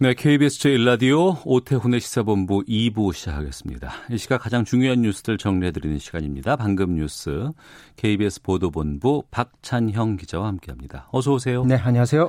네, KBS 제1라디오 오태훈의 시사본부 2부 시작하겠습니다. 이 시각 가장 중요한 뉴스들 정리해드리는 시간입니다. 방금 뉴스 KBS 보도본부 박찬형 기자와 함께합니다. 어서 오세요. 네, 안녕하세요.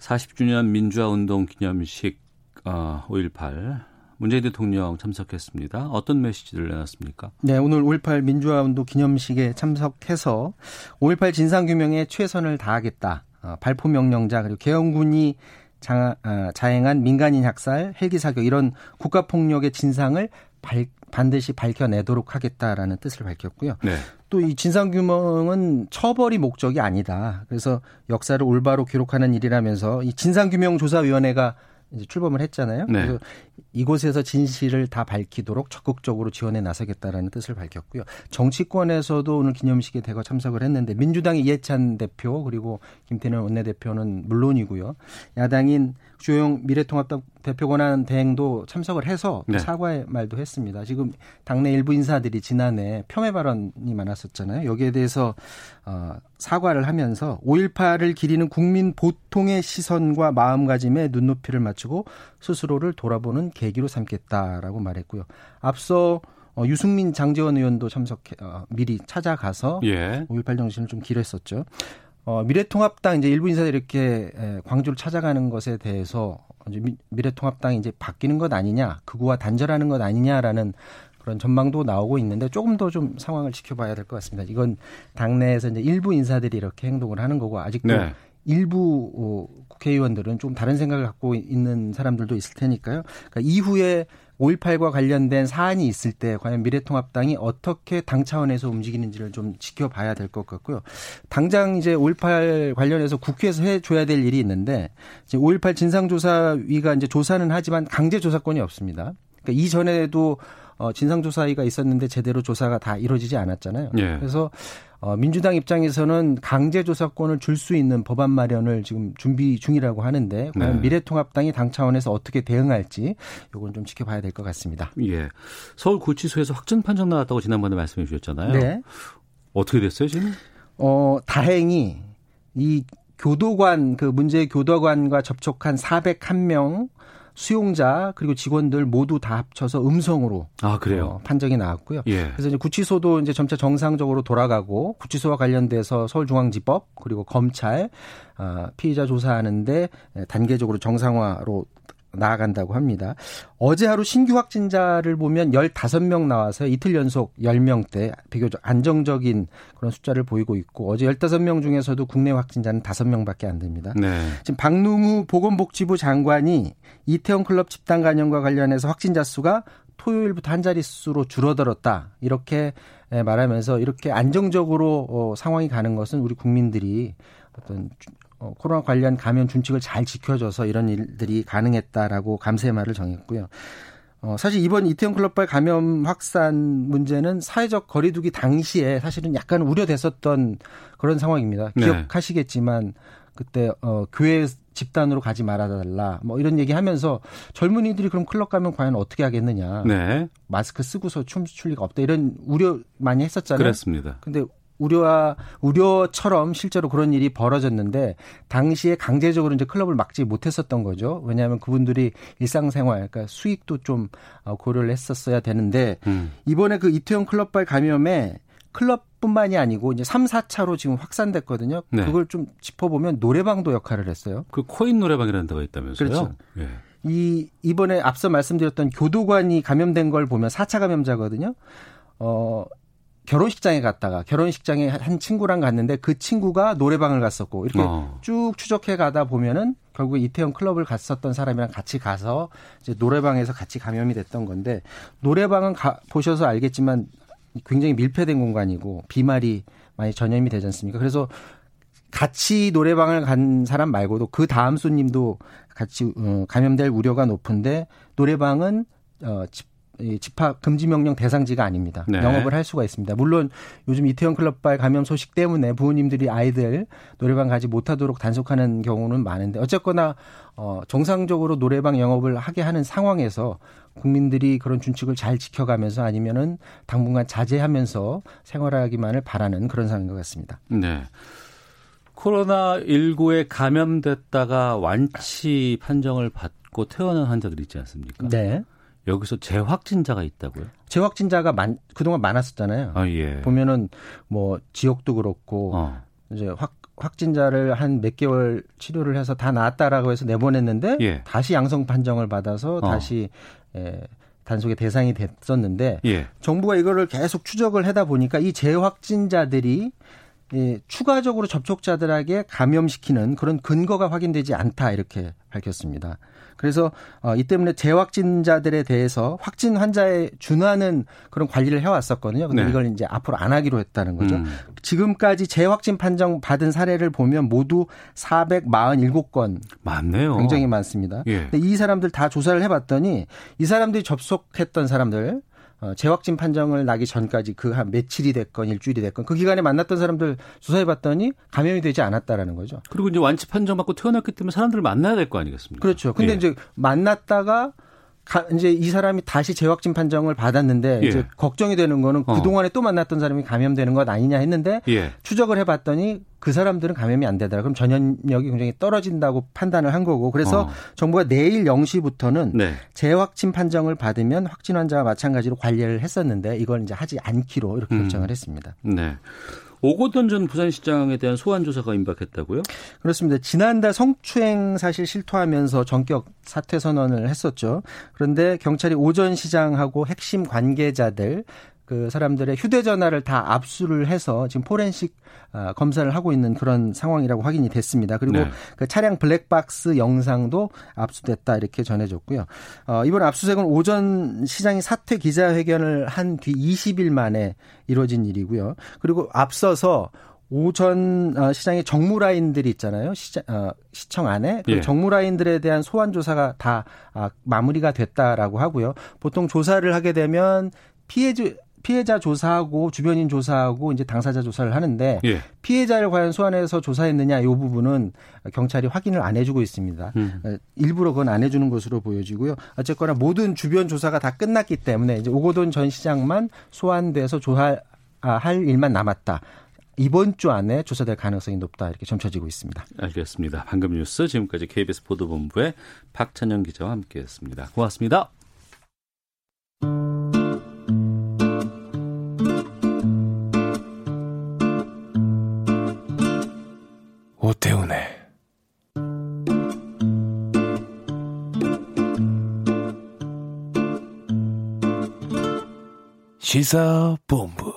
40주년 민주화운동 기념식 어, 5.18 문재인 대통령 참석했습니다. 어떤 메시지를 내놨습니까? 네, 오늘 5.18 민주화운동 기념식에 참석해서 5.18 진상규명에 최선을 다하겠다. 어, 발포 명령자 그리고 개헌군이 자, 어, 자행한 민간인 학살, 헬기 사격 이런 국가 폭력의 진상을 발, 반드시 밝혀내도록 하겠다라는 뜻을 밝혔고요. 네. 또이 진상 규명은 처벌이 목적이 아니다. 그래서 역사를 올바로 기록하는 일이라면서 이 진상 규명 조사 위원회가 이제 출범을 했잖아요. 네. 그래서 이곳에서 진실을 다 밝히도록 적극적으로 지원해 나서겠다라는 뜻을 밝혔고요. 정치권에서도 오늘 기념식에 대거 참석을 했는데 민주당의 이해찬 대표 그리고 김태년 원내대표는 물론이고요. 야당인 주호영 미래통합당 대표 권한 대행도 참석을 해서 네. 사과의 말도 했습니다. 지금 당내 일부 인사들이 지난해 폄훼 발언이 많았었잖아요. 여기에 대해서 어, 사과를 하면서 5.18을 기리는 국민 보통의 시선과 마음가짐에 눈높이를 맞추고 스스로를 돌아보는 계기로 삼겠다라고 말했고요. 앞서 어, 유승민 장재원 의원도 참석해 어, 미리 찾아가서 예. 5.18 정신을 좀 기렸었죠. 어, 미래통합당 이제 일부 인사들이 이렇게 에, 광주를 찾아가는 것에 대해서 이제 미, 미래통합당이 이제 바뀌는 것 아니냐, 극우와 단절하는 것 아니냐라는 그런 전망도 나오고 있는데 조금 더 좀 상황을 지켜봐야 될 것 같습니다. 이건 당내에서 이제 일부 인사들이 이렇게 행동을 하는 거고 아직도 네. 일부 어, 국회의원들은 좀 다른 생각을 갖고 있는 사람들도 있을 테니까요. 그러니까 이후에 5.18과 관련된 사안이 있을 때 과연 미래통합당이 어떻게 당 차원에서 움직이는지를 좀 지켜봐야 될 것 같고요. 당장 이제 5.18 관련해서 국회에서 해줘야 될 일이 있는데 이제 5.18 진상조사위가 이제 조사는 하지만 강제 조사권이 없습니다. 그러니까 이전에도 어, 진상조사위가 있었는데 제대로 조사가 다 이루어지지 않았잖아요. 예. 그래서 어, 민주당 입장에서는 강제 조사권을 줄 수 있는 법안 마련을 지금 준비 중이라고 하는데 과연 네. 미래통합당이 당 차원에서 어떻게 대응할지 이건 좀 지켜봐야 될 것 같습니다. 예. 서울 구치소에서 확정 판정 나왔다고 지난번에 말씀해 주셨잖아요. 네. 어떻게 됐어요, 지금? 어, 다행히 이 교도관 그 문제의 교도관과 접촉한 401명 수용자 그리고 직원들 모두 다 합쳐서 음성으로 아, 그래요. 어, 판정이 나왔고요. 예. 그래서 이제 구치소도 이제 점차 정상적으로 돌아가고 구치소와 관련돼서 서울중앙지법 그리고 검찰 아, 피의자 조사하는데 단계적으로 정상화로 나아간다고 합니다. 어제 하루 신규 확진자를 보면 15명 나와서 이틀 연속 10명대 비교적 안정적인 그런 숫자를 보이고 있고 어제 15명 중에서도 국내 확진자는 5명밖에 안 됩니다. 네. 지금 박능우 보건복지부 장관이 이태원 클럽 집단 감염과 관련해서 확진자 수가 토요일부터 한 자릿수로 줄어들었다. 이렇게 말하면서 이렇게 안정적으로 어, 상황이 가는 것은 우리 국민들이 어떤 어, 코로나 관련 감염 준칙을 잘 지켜줘서 이런 일들이 가능했다라고 감사의 말을 정했고요. 어, 사실 이번 이태원 클럽발 감염 확산 문제는 사회적 거리두기 당시에 사실은 약간 우려됐었던 그런 상황입니다. 네. 기억하시겠지만 그때 어, 교회 집단으로 가지 말아달라 뭐 이런 얘기하면서 젊은이들이 그럼 클럽 가면 과연 어떻게 하겠느냐 네. 마스크 쓰고서 춤출 리가 없다 이런 우려 많이 했었잖아요. 그랬습니다. 근데 우려와 우려처럼 실제로 그런 일이 벌어졌는데 당시에 강제적으로 이제 클럽을 막지 못했었던 거죠. 왜냐하면 그분들이 일상생활, 그러니까 수익도 좀 어, 고려를 했었어야 되는데 음. 이번에 그 이태원 클럽발 감염에 클럽뿐만이 아니고 이제 3, 4차로 지금 확산됐거든요. 네. 그걸 좀 짚어보면 노래방도 역할을 했어요. 그 코인 노래방이라는 데가 있다면서요? 그렇죠. 예. 이 이번에 앞서 말씀드렸던 교도관이 감염된 걸 보면 4차 감염자거든요. 어 결혼식장에 갔다가 결혼식장에 한 친구랑 갔는데 그 친구가 노래방을 갔었고 이렇게 어. 쭉 추적해 가다 보면은 결국 이태원 클럽을 갔었던 사람이랑 같이 가서 이제 노래방에서 같이 감염이 됐던 건데 노래방은 가, 보셔서 알겠지만 굉장히 밀폐된 공간이고 비말이 많이 전염이 되지 않습니까? 그래서 같이 노래방을 간 사람 말고도 그 다음 손님도 같이 어, 감염될 우려가 높은데 노래방은 어, 집, 집합 금지 명령 대상지가 아닙니다. 네. 영업을 할 수가 있습니다. 물론 요즘 이태원 클럽발 감염 소식 때문에 부모님들이 아이들 노래방 가지 못하도록 단속하는 경우는 많은데 어쨌거나 어, 정상적으로 노래방 영업을 하게 하는 상황에서 국민들이 그런 준칙을 잘 지켜가면서 아니면은 당분간 자제하면서 생활하기만을 바라는 그런 상황인 것 같습니다. 네. 코로나19에 감염됐다가 완치 판정을 받고 퇴원한 환자들 있지 않습니까? 네. 여기서 재확진자가 있다고요? 재확진자가 많, 그동안 많았었잖아요. 아, 예. 보면은 뭐 지역도 그렇고 어. 이제 확 확진자를 한 몇 개월 치료를 해서 다 나았다라고 해서 내보냈는데 예. 다시 양성 판정을 받아서 어. 다시 에, 단속의 대상이 됐었는데 예. 정부가 이거를 계속 추적을 하다 보니까 이 재확진자들이 예, 추가적으로 접촉자들에게 감염시키는 그런 근거가 확인되지 않다 이렇게 밝혔습니다. 그래서 어, 이 때문에 재확진자들에 대해서 확진 환자에 준하는 그런 관리를 해왔었거든요. 근데 네. 이걸 이제 앞으로 안 하기로 했다는 거죠. 음. 지금까지 재확진 판정 받은 사례를 보면 모두 447건 많네요. 굉장히 많습니다. 예. 근데 이 사람들 다 조사를 해봤더니 이 사람들이 접속했던 사람들 어, 재확진 판정을 나기 전까지 그 한 며칠이 됐건 일주일이 됐건 그 기간에 만났던 사람들 조사해봤더니 감염이 되지 않았다라는 거죠. 그리고 이제 완치 판정 받고 퇴원했기 때문에 사람들을 만나야 될 거 아니겠습니까? 그렇죠. 근데 예. 이제 만났다가 가, 이제 이 사람이 다시 재확진 판정을 받았는데 예. 이제 걱정이 되는 거는 어. 그동안에 또 만났던 사람이 감염되는 것 아니냐 했는데 예. 추적을 해 봤더니 그 사람들은 감염이 안 되더라. 그럼 전염력이 굉장히 떨어진다고 판단을 한 거고 그래서 어. 정부가 내일 0시부터는 네. 재확진 판정을 받으면 확진 환자와 마찬가지로 관리를 했었는데 이걸 이제 하지 않기로 이렇게 음. 결정을 했습니다. 네. 오고돈 전 부산시장에 대한 소환 조사가 임박했다고요? 그렇습니다. 지난달 성추행 사실 실토하면서 전격 사퇴 선언을 했었죠. 그런데 경찰이 오전 시장하고 핵심 관계자들 그 사람들의 휴대전화를 다 압수를 해서 지금 포렌식 아, 검사를 하고 있는 그런 상황이라고 확인이 됐습니다. 그리고 네. 그 차량 블랙박스 영상도 압수됐다 이렇게 전해졌고요. 어, 이번 압수수색은 오전 시장이 사퇴 기자회견을 한 뒤 20일 만에 이루어진 일이고요. 그리고 앞서서 오전 어, 시장의 정무 라인들이 있잖아요. 시장, 어, 시청 안에 그 예. 정무 라인들에 대한 소환 조사가 다 아, 마무리가 됐다라고 하고요. 보통 조사를 하게 되면 피해자 피해자 조사하고 주변인 조사하고 이제 당사자 조사를 하는데 예. 피해자를 과연 소환해서 조사했느냐 이 부분은 경찰이 확인을 안 해주고 있습니다. 음. 어, 일부러 그건 안 해주는 것으로 보여지고요. 어쨌거나 모든 주변 조사가 다 끝났기 때문에 이제 오고돈 전 시장만 소환돼서 조사할 일만 남았다. 이번 주 안에 조사될 가능성이 높다 이렇게 점쳐지고 있습니다. 알겠습니다. 방금 뉴스 지금까지 KBS 보도본부의 박찬영 기자와 함께했습니다. 고맙습니다. 오태훈의 시사본부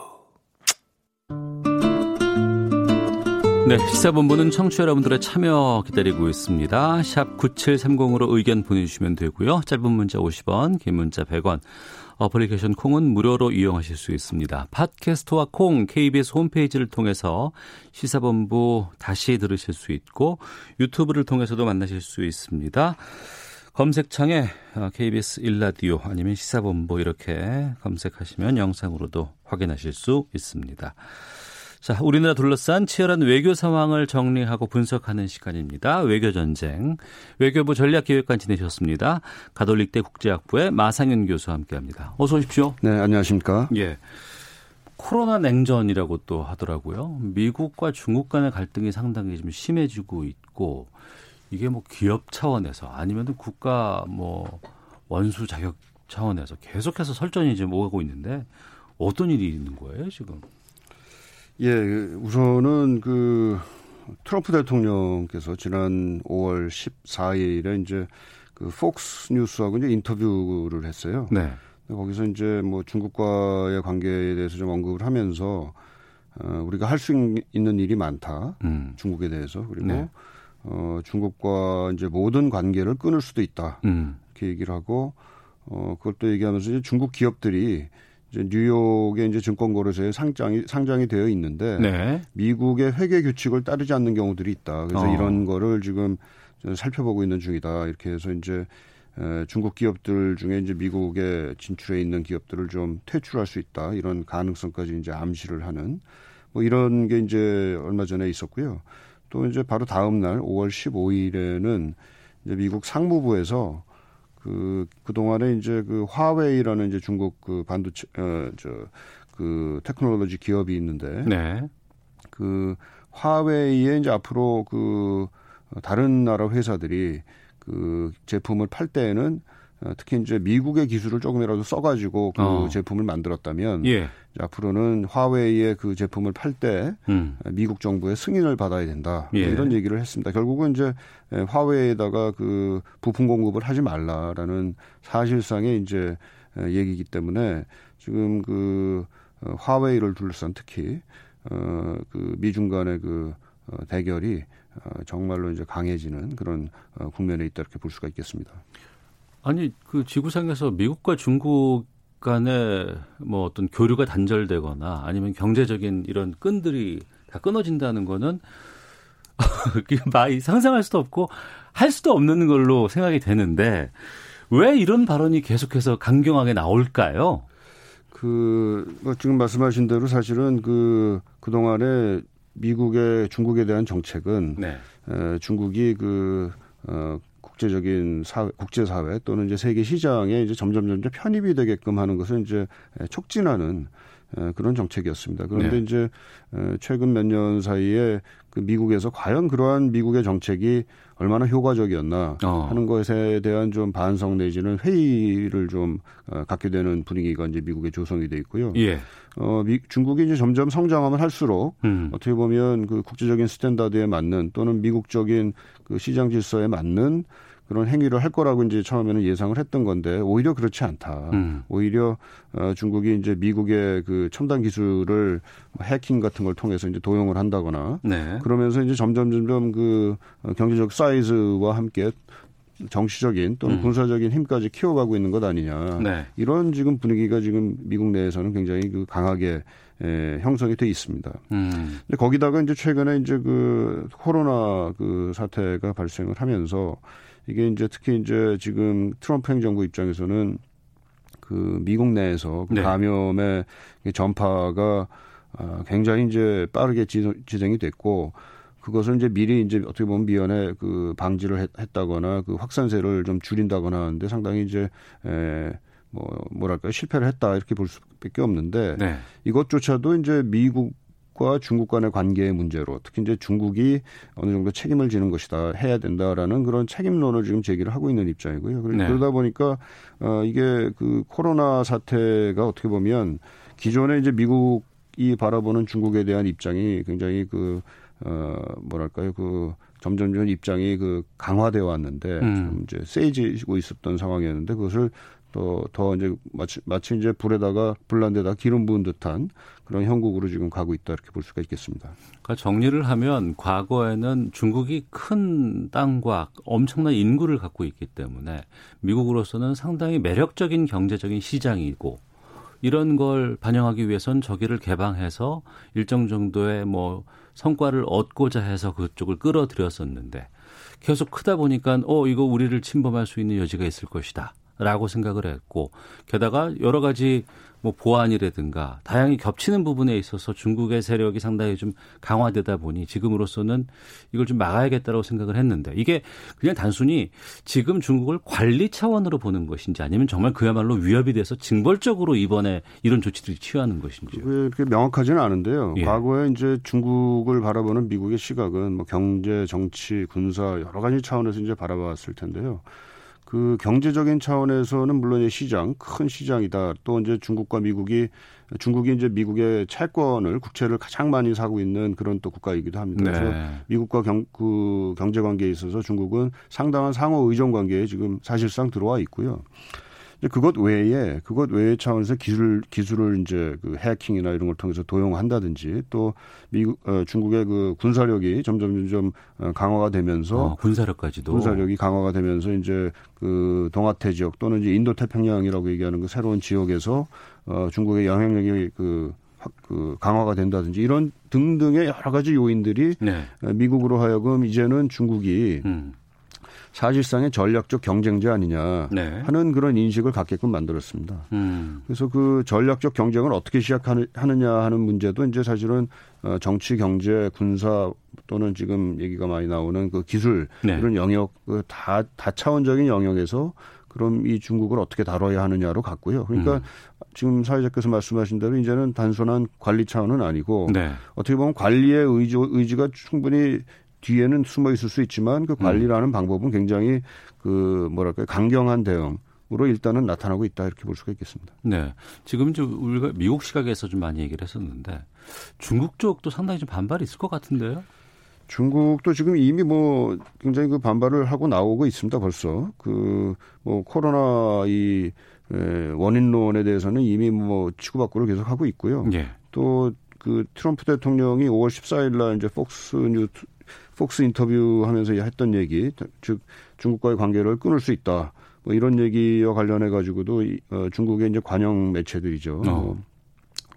네, 시사본부는 청취자 여러분들의 참여 기다리고 있습니다. 샵 9730으로 의견 보내주시면 되고요. 짧은 문자 50원, 긴 문자 100원. 어플리케이션 콩은 무료로 이용하실 수 있습니다. 팟캐스트와 콩, KBS 홈페이지를 통해서 시사본부 다시 들으실 수 있고 유튜브를 통해서도 만나실 수 있습니다. 검색창에 KBS 일라디오 아니면 시사본부 이렇게 검색하시면 영상으로도 확인하실 수 있습니다. 자, 우리나라 둘러싼 치열한 외교 상황을 정리하고 분석하는 시간입니다. 외교 전쟁. 외교부 전략기획관 지내셨습니다. 가톨릭대 국제학부의 마상현 교수와 함께합니다. 어서 오십시오. 네, 안녕하십니까. 예. 코로나 냉전이라고 또 하더라고요. 미국과 중국 간의 갈등이 상당히 좀 심해지고 있고 이게 뭐 기업 차원에서 아니면 국가 뭐 원수 자격 차원에서 계속해서 설전이 지금 오가고 있는데 어떤 일이 있는 거예요 지금? 예, 우선은 그 트럼프 대통령께서 지난 5월 14일에 이제 그 폭스 뉴스하고 이제 인터뷰를 했어요. 네. 거기서 이제 뭐 중국과의 관계에 대해서 좀 언급을 하면서 어, 우리가 할 수 있는 일이 많다. 음. 중국에 대해서 그리고 네. 어, 중국과 이제 모든 관계를 끊을 수도 있다. 음. 이렇게 얘기를 하고 어, 그걸 또 얘기하면서 이제 중국 기업들이 이제 뉴욕의 이제 증권거래소에 상장이 상장이 되어 있는데 네. 미국의 회계 규칙을 따르지 않는 경우들이 있다. 그래서 어. 이런 거를 지금 살펴보고 있는 중이다. 이렇게 해서 이제 에, 중국 기업들 중에 이제 미국에 진출해 있는 기업들을 좀 퇴출할 수 있다. 이런 가능성까지 이제 암시를 하는 뭐 이런 게 이제 얼마 전에 있었고요. 또 이제 바로 다음 날 5월 15일에는 이제 미국 상무부에서 그 그동안에 이제 그 화웨이라는 이제 중국 그 반도체 어 저 그 테크놀로지 기업이 있는데 네. 그 화웨이에 이제 앞으로 그 다른 나라 회사들이 그 제품을 팔 때에는 어, 특히 이제 미국의 기술을 조금이라도 써가지고 그 어. 제품을 만들었다면 예. 앞으로는 화웨이의 그 제품을 팔때 음. 미국 정부의 승인을 받아야 된다 뭐 예. 이런 얘기를 했습니다. 결국은 이제 에, 화웨이에다가 그 부품 공급을 하지 말라라는 사실상의 이제 에, 얘기이기 때문에 지금 그 어, 화웨이를 둘러싼 특히 어그 미중 간의 그 어, 대결이 어, 정말로 이제 강해지는 그런 어, 국면에 있다 이렇게 볼 수가 있겠습니다. 아니 그 지구상에서 미국과 중국 간에 뭐 어떤 교류가 단절되거나 아니면 경제적인 이런 끈들이 다 끊어진다는 거는 많이 상상할 수도 없고 할 수도 없는 걸로 생각이 되는데 왜 이런 발언이 계속해서 강경하게 나올까요? 그, 뭐 지금 말씀하신 대로 사실은 그, 그동안에 미국의 중국에 대한 정책은 네. 에, 중국이 그, 어, 국제적인 사회, 국제사회 또는 이제 세계 시장에 이제 점점 점점 편입이 되게끔 하는 것을 이제 에, 촉진하는 에, 그런 정책이었습니다. 그런데 네. 이제 에, 최근 몇 년 사이에 그 미국에서 과연 그러한 미국의 정책이 얼마나 효과적이었나 어. 하는 것에 대한 좀 반성 내지는 회의를 좀 어, 갖게 되는 분위기가 이제 미국에 조성이 돼 있고요. 예. 어, 미, 중국이 이제 점점 성장하면 할수록 음. 어떻게 보면 그 국제적인 스탠다드에 맞는 또는 미국적인 그 시장 질서에 맞는 그런 행위를 할 거라고 이제 처음에는 예상을 했던 건데 오히려 그렇지 않다. 음. 오히려 어, 중국이 이제 미국의 그 첨단 기술을 뭐 해킹 같은 걸 통해서 이제 도용을 한다거나 네. 그러면서 이제 점점 점점 그 어, 경제적 사이즈와 함께 정치적인 또는 음. 군사적인 힘까지 키워가고 있는 것 아니냐. 네. 이런 지금 분위기가 지금 미국 내에서는 굉장히 그 강하게 에, 형성이 돼 있습니다. 음. 근데 거기다가 이제 최근에 이제 그 코로나 그 사태가 발생을 하면서 이게 이제 특히 이제 지금 트럼프 행정부 입장에서는 그 미국 내에서 그 네. 감염의 이 전파가 아, 굉장히 이제 빠르게 지- 진행이 됐고 그것을 이제 미리 이제 어떻게 보면 미연에 그 방지를 했, 했다거나 그 확산세를 좀 줄인다거나 하는데 상당히 이제 에, 뭐 뭐랄까 요 실패를 했다 이렇게 볼 수밖에 없는데 네. 이것조차도 이제 미국 과 중국 간의 관계의 문제로 특히 이제 중국이 어느 정도 책임을 지는 것이다 해야 된다라는 그런 책임론을 지금 제기를 하고 있는 입장이고요. 그러- 네. 그러다 보니까 어 이게 그 코로나 사태가 어떻게 보면 기존에 이제 미국이 바라보는 중국에 대한 입장이 굉장히 그 어, 뭐랄까요, 그, 점점점 입장이 그 강화되어 왔는데, 음. 좀 이제 세지고 있었던 상황이었는데, 그것을 또, 더 이제 마치, 마치 이제 불에다가, 불난데다 기름 부은 듯한 그런 형국으로 지금 가고 있다, 이렇게 볼 수가 있겠습니다. 그러니까 정리를 하면 과거에는 중국이 큰 땅과 엄청난 인구를 갖고 있기 때문에 미국으로서는 상당히 매력적인 경제적인 시장이고 이런 걸 반영하기 위해선 저기를 개방해서 일정 정도의 뭐 성과를 얻고자 해서 그쪽을 끌어들였었는데 계속 크다 보니까 어 이거 우리를 침범할 수 있는 여지가 있을 것이다. 라고 생각을 했고 게다가 여러 가지 뭐 보안이라든가 다양히 겹치는 부분에 있어서 중국의 세력이 상당히 좀 강화되다 보니 지금으로서는 이걸 좀 막아야겠다라고 생각을 했는데 이게 그냥 단순히 지금 중국을 관리 차원으로 보는 것인지 아니면 정말 그야말로 위협이 돼서 징벌적으로 이번에 이런 조치들이 취하는 것인지요. 그게 그렇게 명확하지는 않은데요. 예. 과거에 이제 중국을 바라보는 미국의 시각은 뭐 경제, 정치, 군사 여러 가지 차원에서 이제 바라봤을 텐데요. 그 경제적인 차원에서는 물론 이제 시장, 큰 시장이다. 또 이제 중국과 미국이 중국이 이제 미국의 채권을 국채를 가장 많이 사고 있는 그런 또 국가이기도 합니다. 그래서 네. 미국과 경, 그 경제 관계에 있어서 중국은 상당한 상호 의존 관계에 지금 사실상 들어와 있고요. 그것 외에 그것 외의 차원에서 기술 기술을 이제 그 해킹이나 이런 걸 통해서 도용한다든지 또 미국 어, 중국의 그 군사력이 점점 점점 어, 강화가 되면서 어, 군사력까지도 군사력이 강화가 되면서 이제 그 동아태 지역 또는 이제 인도 태평양이라고 얘기하는 그 새로운 지역에서 어 중국의 영향력이 그, 확- 그 강화가 된다든지 이런 등등의 여러 가지 요인들이 네. 어, 미국으로 하여금 이제는 중국이 음. 사실상의 전략적 경쟁자 아니냐 네. 하는 그런 인식을 갖게끔 만들었습니다. 음. 그래서 그 전략적 경쟁을 어떻게 시작하느냐 하는 문제도 이제 사실은 어, 정치, 경제, 군사 또는 지금 얘기가 많이 나오는 그 기술 네. 이런 영역 그다 다차원적인 영역에서 그럼 이 중국을 어떻게 다뤄야 하느냐로 갔고요. 그러니까 음. 지금 사회자께서 말씀하신 대로 이제는 단순한 관리 차원은 아니고 네. 어떻게 보면 관리의 의지, 의지가 충분히 뒤에는 숨어 있을 수 있지만 그 관리라는 방법은 굉장히 그 뭐랄까요 강경한 대응 으로 일단은 나타나고 있다 이렇게 볼 수가 있겠습니다. 네. 지금 좀 우리가 미국 시각에서 좀 많이 얘기를 했었는데 중국 쪽도 상당히 좀 반발이 있을 것 같은데요. 중국도 지금 이미 뭐 굉장히 그 반발을 하고 나오고 있습니다 벌써 그 뭐 코로나 이 에, 원인론에 대해서는 이미 뭐 치고받고를 계속 하고 있고요. 예. 또그 트럼프 대통령이 5월 14일 날 이제 폭스 뉴 폭스 인터뷰 하면서 했던 얘기 즉 중국과의 관계를 끊을 수 있다. 뭐 이런 얘기와 관련해 가지고도 이, 어, 중국의 이제 관영 매체들이죠. 어. 뭐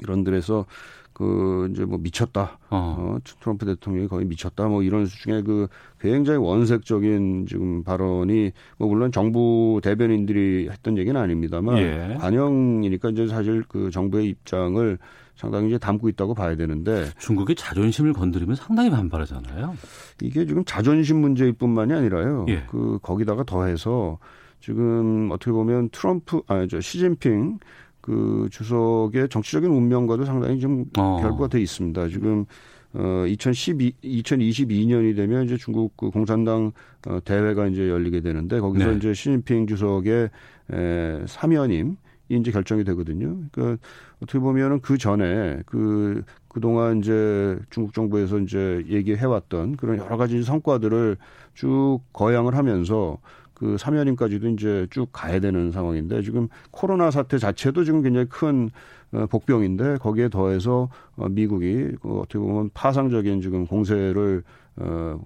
이런 데에서 그 이제 뭐 미쳤다. 어. 어, 트럼프 대통령이 거의 미쳤다. 뭐 이런 수준의 그 굉장히 원색적인 지금 발언이 뭐 물론 정부 대변인들이 했던 얘기는 아닙니다만 예. 관영이니까 이제 사실 그 정부의 입장을 상당히 이제 담고 있다고 봐야 되는데 중국의 자존심을 건드리면 상당히 반발하잖아요. 이게 지금 자존심 문제일 뿐만이 아니라요. 예. 그 거기다가 더해서 지금 어떻게 보면 트럼프 아저 시진핑 그 주석의 정치적인 운명과도 상당히 좀 어. 결부가 돼 있습니다. 지금 어 2012, 2022년이 되면 이제 중국 그 공산당 어, 대회가 이제 열리게 되는데 거기서 네. 이제 시진핑 주석의 에, 사면임 이 이제 결정이 되거든요. 그러니까 어떻게 보면은 그 전에 그 그동안 이제 중국 정부에서 이제 얘기해왔던 그런 여러 가지 성과들을 쭉 거양을 하면서 그 사면임까지도 이제 쭉 가야 되는 상황인데 지금 코로나 사태 자체도 지금 굉장히 큰 어, 복병인데 거기에 더해서 어, 미국이 그 어떻게 보면 파상적인 지금 공세를 어,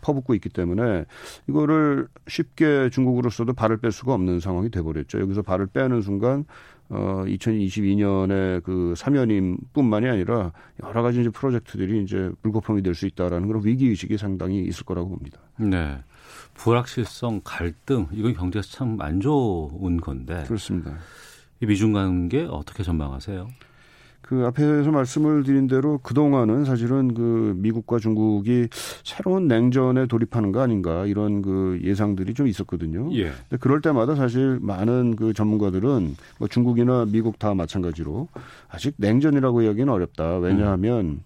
퍼붓고 있기 때문에 이거를 쉽게 중국으로서도 발을 뺄 수가 없는 상황이 돼버렸죠. 여기서 발을 빼는 순간 어 2022년에 그 사면임뿐만이 아니라 여러 가지 이제 프로젝트들이 이제 물거품이 될 수 있다라는 그런 위기 의식이 상당히 있을 거라고 봅니다. 네. 불확실성, 갈등, 이건 경제에서 참 안 좋은 건데 그렇습니다. 이 미중 관계 어떻게 전망하세요? 그 앞에서 말씀을 드린 대로 그동안은 사실은 그 미국과 중국이 새로운 냉전에 돌입하는 거 아닌가 이런 그 예상들이 좀 있었거든요. 예. 근데 그럴 때마다 사실 많은 그 전문가들은 뭐 중국이나 미국 다 마찬가지로 아직 냉전이라고 이야기는 어렵다. 왜냐하면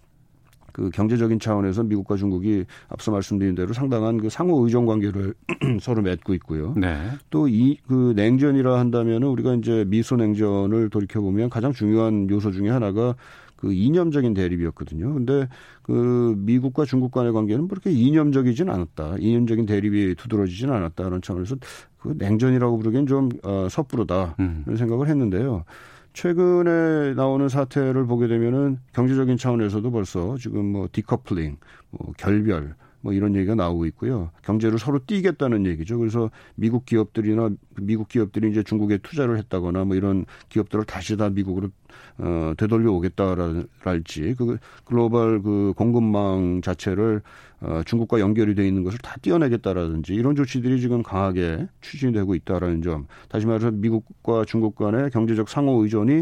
그 경제적인 차원에서 미국과 중국이 앞서 말씀드린 대로 상당한 그 상호 의존 관계를 서로 맺고 있고요. 네. 또이 그 냉전이라 한다면은 우리가 이제 미소 냉전을 돌이켜 보면 가장 중요한 요소 중에 하나가 그 이념적인 대립이었거든요. 근데 그 미국과 중국 간의 관계는 그렇게 이념적이진 않았다. 이념적인 대립이 두드러지진 않았다는 차원에서 그 냉전이라고 부르기엔 좀 어, 섣부르다. 음. 이런 생각을 했는데요. 최근에 나오는 사태를 보게 되면은 경제적인 차원에서도 벌써 지금 뭐 디커플링, 뭐 결별, 뭐 이런 얘기가 나오고 있고요. 경제를 서로 띄겠다는 얘기죠. 그래서 미국 기업들이나 미국 기업들이 이제 중국에 투자를 했다거나 뭐 이런 기업들을 다시 다 미국으로 어 되돌려 오겠다랄지 그 글로벌 그 공급망 자체를 어 중국과 연결이 돼 있는 것을 다 띄어내겠다라든지 이런 조치들이 지금 강하게 추진되고 있다라는 점. 다시 말해서 미국과 중국 간의 경제적 상호 의존이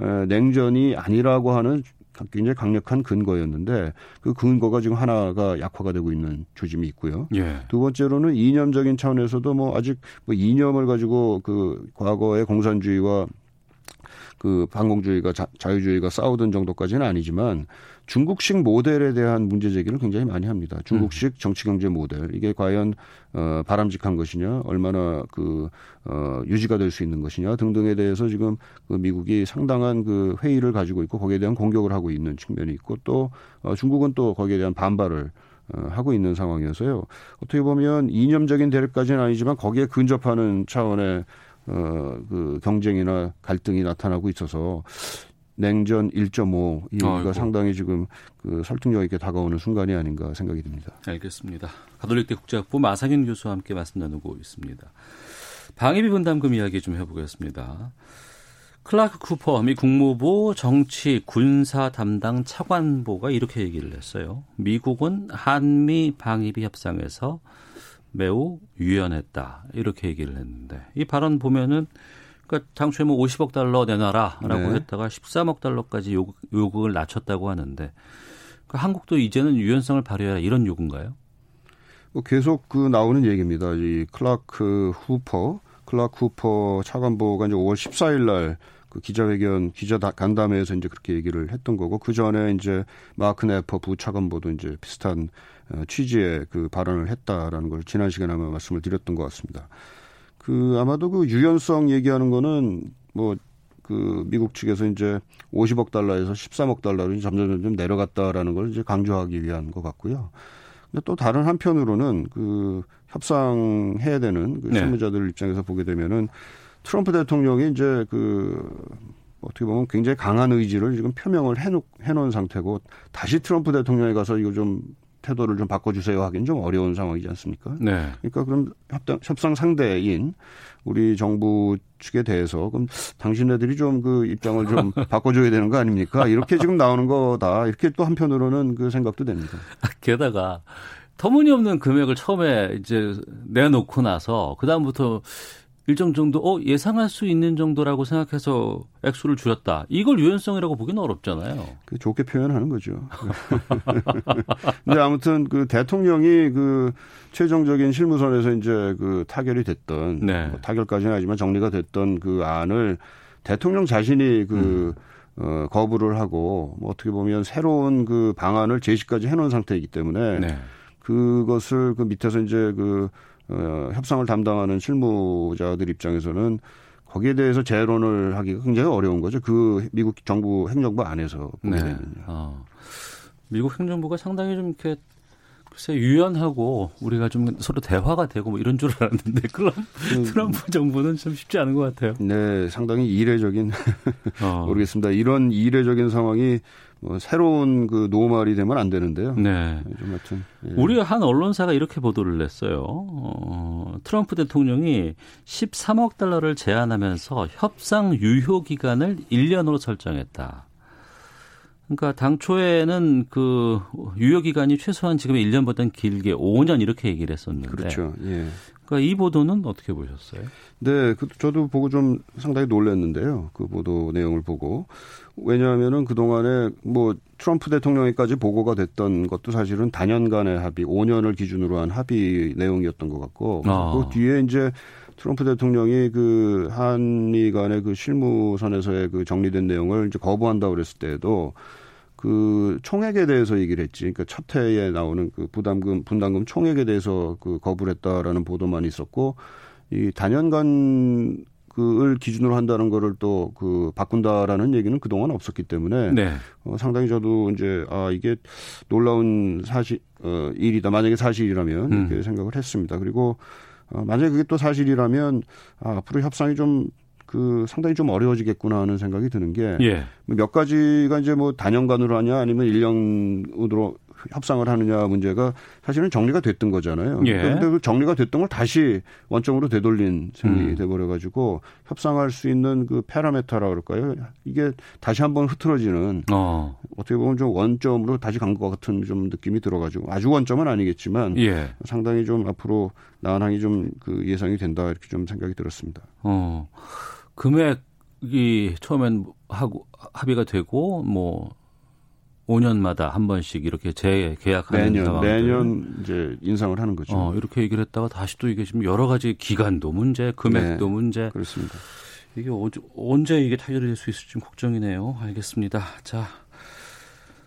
에, 냉전이 아니라고 하는 굉장히 강력한 근거였는데 그 근거가 지금 하나가 약화가 되고 있는 조짐이 있고요. 예. 두 번째로는 이념적인 차원에서도 뭐 아직 뭐 이념을 가지고 그 과거의 공산주의와 그 반공주의가 자, 자유주의가 싸우던 정도까지는 아니지만 중국식 모델에 대한 문제 제기를 굉장히 많이 합니다. 중국식 정치 경제 모델 이게 과연 어 바람직한 것이냐, 얼마나 그 어, 유지가 될 수 있는 것이냐 등등에 대해서 지금 그 미국이 상당한 그 회의를 가지고 있고 거기에 대한 공격을 하고 있는 측면이 있고 또 어, 중국은 또 거기에 대한 반발을 어, 하고 있는 상황이어서요. 어떻게 보면 이념적인 대립까지는 아니지만 거기에 근접하는 차원의 어 그 경쟁이나 갈등이 나타나고 있어서 냉전 1.5 이가 아이고. 상당히 지금 그 설득력 있게 다가오는 순간이 아닌가 생각이 듭니다. 알겠습니다. 가톨릭대 국제학부 마상현 교수와 함께 말씀 나누고 있습니다. 방위비 분담금 이야기 좀 해보겠습니다. 클라크 쿠퍼 미 국무부 정치 군사 담당 차관보가 이렇게 얘기를 했어요. 미국은 한미 방위비 협상에서 매우 유연했다 이렇게 얘기를 했는데 이 발언 보면은 그러니까 당초에 뭐 50억 달러 내놔라라고 네. 했다가 13억 달러까지 요구, 요구를 낮췄다고 하는데 그 한국도 이제는 유연성을 발휘해라 이런 요구인가요? 뭐 계속 그 나오는 얘기입니다. 이 클라크 후퍼, 클라크 후퍼 차관보가 이제 5월 14일 날 그 기자회견 기자 다- 간담회에서 이제 그렇게 얘기를 했던 거고 그 전에 이제 마크 네퍼 부차관보도 이제 비슷한 어, 취지의 그 발언을 했다라는 걸 지난 시간에 아마 말씀을 드렸던 것 같습니다. 그 아마도 그 유연성 얘기하는 거는 뭐 그 미국 측에서 이제 50억 달러에서 13억 달러로 점점 점점 내려갔다라는 걸 이제 강조하기 위한 것 같고요. 근데 또 다른 한편으로는 그 협상해야 되는 그 네. 실무자들 입장에서 보게 되면은 트럼프 대통령이 이제 그 어떻게 보면 굉장히 강한 의지를 지금 표명을 해놓, 해놓은 상태고 다시 트럼프 대통령에 가서 이거 좀 태도를 좀 바꿔주세요 하기는 좀 어려운 상황이지 않습니까? 네. 그러니까 그럼 협상, 협상 상대인 우리 정부 측에 대해서 그럼 당신네들이 좀 그 입장을 좀 바꿔줘야 되는 거 아닙니까? 이렇게 지금 나오는 거다. 이렇게 또 한편으로는 그 생각도 됩니다. 게다가 터무니없는 금액을 처음에 이제 내놓고 나서 그 다음부터 일정 정도 어 예상할 수 있는 정도라고 생각해서 액수를 줄였다. 이걸 유연성이라고 보기는 어렵잖아요. 그 좋게 표현하는 거죠. 근데 아무튼 그 대통령이 그 최종적인 실무선에서 이제 그 타결이 됐던 네. 뭐 타결까지는 아니지만 정리가 됐던 그 안을 대통령 자신이 그 어, 거부를 하고 뭐 어떻게 보면 새로운 그 방안을 제시까지 해놓은 상태이기 때문에 네. 그것을 그 밑에서 이제 그 어, 협상을 담당하는 실무자들 입장에서는 거기에 대해서 재론을 하기가 굉장히 어려운 거죠. 그 미국 정부 행정부 안에서 보게 네. 되면요. 어. 미국 행정부가 상당히 좀 이렇게 글쎄 유연하고 우리가 좀 서로 대화가 되고 뭐 이런 줄 알았는데 그럼 트럼프 정부는 좀 쉽지 않은 것 같아요. 네, 상당히 이례적인 어. 모르겠습니다. 이런 이례적인 상황이 뭐 새로운 그 노말이 되면 안 되는데요. 네. 좀 하여튼 예. 우리 한 언론사가 이렇게 보도를 냈어요. 어, 트럼프 대통령이 13억 달러를 제안하면서 협상 유효 기간을 1년으로 설정했다. 그러니까 당초에는 그 유효 기간이 최소한 지금 1년보다는 길게 5년 이렇게 얘기를 했었는데. 그렇죠. 예. 그러니까 이 보도는 어떻게 보셨어요? 네, 그 저도 보고 좀 상당히 놀랐는데요. 그 보도 내용을 보고 왜냐하면은 그 동안에 뭐 트럼프 대통령에까지 보고가 됐던 것도 사실은 단연간의 합의, 5년을 기준으로 한 합의 내용이었던 것 같고 아. 그 뒤에 이제 트럼프 대통령이 그 한미 간의 그 실무선에서의 그 정리된 내용을 이제 거부한다고 그랬을 때에도 그 총액에 대해서 얘기를 했지. 그러니까 첫 해에 나오는 그 부담금, 분담금 총액에 대해서 그 거부를 했다라는 보도만 있었고 이 단연간 그을 기준으로 한다는 거를 또 그 바꾼다라는 얘기는 그동안 없었기 때문에 네. 어, 상당히 저도 이제 아 이게 놀라운 사실 어 일이다 만약에 사실이라면 음. 이렇게 생각을 했습니다. 그리고 어, 만약에 그게 또 사실이라면 아, 앞으로 협상이 좀그 상당히 좀 어려워지겠구나 하는 생각이 드는 게 예. 몇 가지가 이제 뭐 단연간으로 하냐 아니면 1년으로 협상을 하느냐 문제가 사실은 정리가 됐던 거잖아요. 예. 그런데 그 정리가 됐던 걸 다시 원점으로 되돌린 셈이 음. 돼버려 가지고 협상할 수 있는 그 파라메타라 그럴까요? 이게 다시 한번 흐트러지는 어. 어떻게 보면 좀 원점으로 다시 간 것 같은 좀 느낌이 들어가지고 아주 원점은 아니겠지만 예. 상당히 좀 앞으로 난항이 좀 그 예상이 된다 이렇게 좀 생각이 들었습니다. 어. 금액이 처음엔 하고 합의가 되고 뭐 5년마다 한 번씩 이렇게 재계약하는 매년 상황들. 매년 이제 인상을 하는 거죠. 어, 이렇게 얘기를 했다가 다시 또 이게 지금 여러 가지 기간도 문제, 금액도 네. 문제. 그렇습니다. 이게 어, 언제 이게 타결이 될 수 있을지 좀 걱정이네요. 알겠습니다. 자.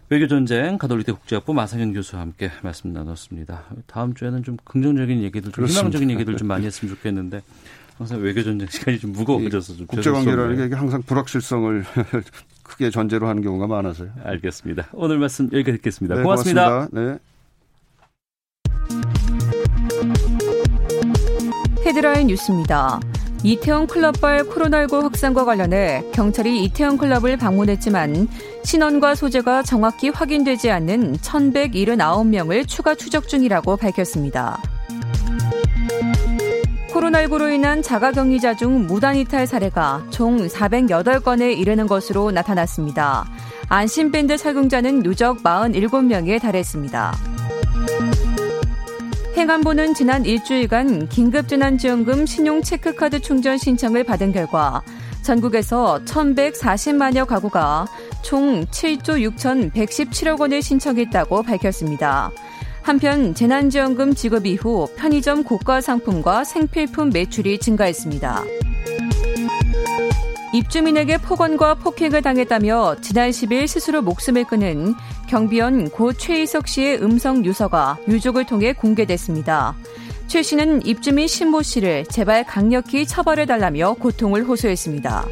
외교 전쟁 가톨릭대 국제학부 마상현 교수와 함께 말씀 나눴습니다. 다음 주에는 좀 긍정적인 얘기들, 좀 그렇습니다. 희망적인 얘기들 좀 많이 했으면 좋겠는데 항상 외교 전쟁 시간이 좀 무거워져서 좀 국제관계라는. 게 항상 불확실성을 크게 전제로 하는 경우가 많아서요. 알겠습니다. 오늘 말씀 여기까지 듣겠습니다. 네, 고맙습니다. 고맙습니다. 네. 헤드라인 뉴스입니다. 이태원 클럽발 코로나19 확산과 관련해 경찰이 이태원 클럽을 방문했지만 신원과 소재가 정확히 확인되지 않는 1,179명을 추가 추적 중이라고 밝혔습니다. 코로나19로 인한 자가격리자 중 무단 이탈 사례가 총 408건에 이르는 것으로 나타났습니다. 안심밴드 착용자는 누적 47명에 달했습니다. 행안부는 지난 일주일간 긴급재난지원금 신용체크카드 충전 신청을 받은 결과 전국에서 1,140만여 가구가 총 7조 6,117억 원을 신청했다고 밝혔습니다. 한편 재난지원금 지급 이후 편의점 고가 상품과 생필품 매출이 증가했습니다. 입주민에게 폭언과 폭행을 당했다며 지난 10일 스스로 목숨을 끊은 경비원 고 최희석 씨의 음성 유서가 유족을 통해 공개됐습니다. 최 씨는 입주민 신모 씨를 제발 강력히 처벌해달라며 고통을 호소했습니다.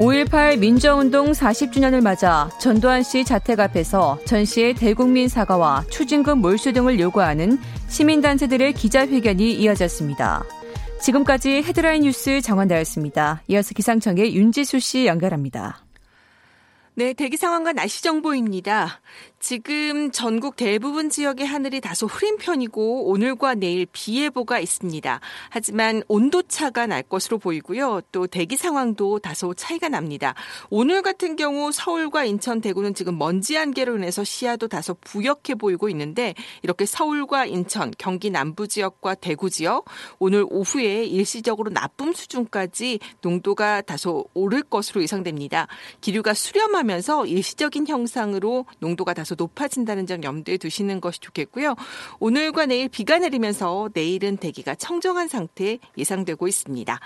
5.18 민주운동 40주년을 맞아 전두환 씨 자택 앞에서 전 씨의 대국민 사과와 추징금 몰수 등을 요구하는 시민단체들의 기자회견이 이어졌습니다. 지금까지 헤드라인 뉴스 정원다였습니다. 이어서 기상청의 윤지수 씨 연결합니다. 네, 대기 상황과 날씨 정보입니다. 지금 전국 대부분 지역의 하늘이 다소 흐린 편이고 오늘과 내일 비 예보가 있습니다. 하지만 온도차가 날 것으로 보이고요. 또 대기 상황도 다소 차이가 납니다. 오늘 같은 경우 서울과 인천, 대구는 지금 먼지 안개로 인해서 시야도 다소 부역해 보이고 있는데 이렇게 서울과 인천, 경기 남부 지역과 대구 지역 오늘 오후에 일시적으로 나쁨 수준까지 농도가 다소 오를 것으로 예상됩니다. 기류가 수렴하면서 일시적인 형상으로 농도가 다소 다소 높아진다는 점 염두에 두시는 것이 좋겠고요. 오늘과 내일 비가 내리면서 내일은 대기가 청정한 상태 예상되고 있습니다.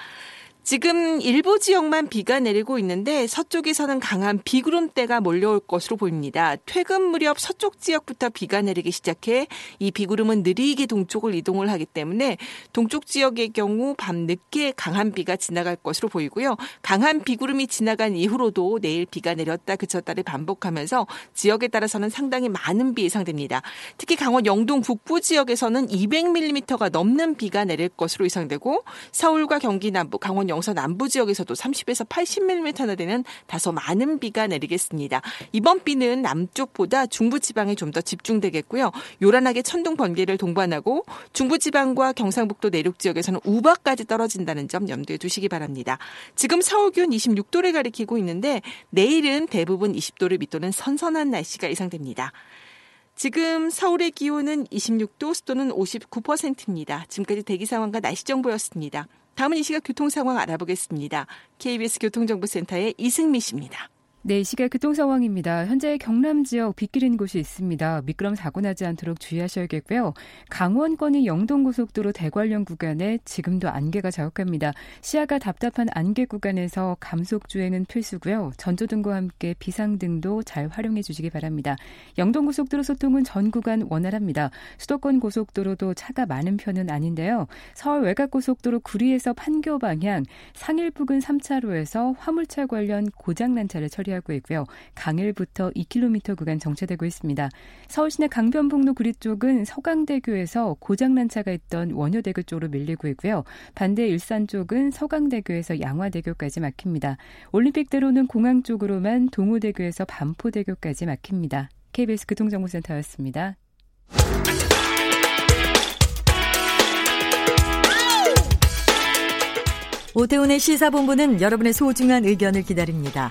지금 일부 지역만 비가 내리고 있는데 서쪽에서는 강한 비구름대가 몰려올 것으로 보입니다. 퇴근 무렵 서쪽 지역부터 비가 내리기 시작해 이 비구름은 느리게 동쪽을 이동을 하기 때문에 동쪽 지역의 경우 밤 늦게 강한 비가 지나갈 것으로 보이고요. 강한 비구름이 지나간 이후로도 내일 비가 내렸다 그쳤다를 반복하면서 지역에 따라서는 상당히 많은 비 예상됩니다. 특히 강원 영동 북부 지역에서는 200mm가 넘는 비가 내릴 것으로 예상되고 서울과 경기 남부, 강원 영서 남부 지역에서도 30에서 80mm나 되는 다소 많은 비가 내리겠습니다. 이번 비는 남쪽보다 중부 지방에 좀 더 집중되겠고요. 요란하게 천둥 번개를 동반하고 중부 지방과 경상북도 내륙 지역에서는 우박까지 떨어진다는 점 염두에 두시기 바랍니다. 지금 서울 기온 26도를 가리키고 있는데 내일은 대부분 20도를 밑도는 선선한 날씨가 예상됩니다. 지금 서울의 기온은 26도, 습도는 59%입니다. 지금까지 대기 상황과 날씨 정보였습니다. 다음은 이 시각 교통 상황 알아보겠습니다. KBS 교통정보센터의 이승미 씨입니다. 네, 시각 교통 상황입니다. 현재 경남 지역 빗길인 곳이 있습니다. 미끄럼 사고 나지 않도록 주의하셔야겠고요. 강원권의 영동고속도로 대관령 구간에 지금도 안개가 자욱합니다. 시야가 답답한 안개 구간에서 감속 주행은 필수고요. 전조등과 함께 비상등도 잘 활용해 주시기 바랍니다. 영동고속도로 소통은 전 구간 원활합니다. 수도권 고속도로도 차가 많은 편은 아닌데요. 서울 외곽고속도로 구리에서 판교 방향 상일 부근 3차로에서 화물차 관련 고장난 차를 처리합니다. 하고 있고요. 강일부터 2km 구간 정체되고 있습니다. 서울시내 강변북로 구리 쪽은 서강대교에서 고장난 차가 있던 원효대교 쪽으로 밀리고 있고요. 반대 일산 쪽은 서강대교에서 양화대교까지 막힙니다. 올림픽대로는 공항 쪽으로만 동호대교에서 반포대교까지 막힙니다. KBS 교통정보센터였습니다. 오태훈의 시사본부는 여러분의 소중한 의견을 기다립니다.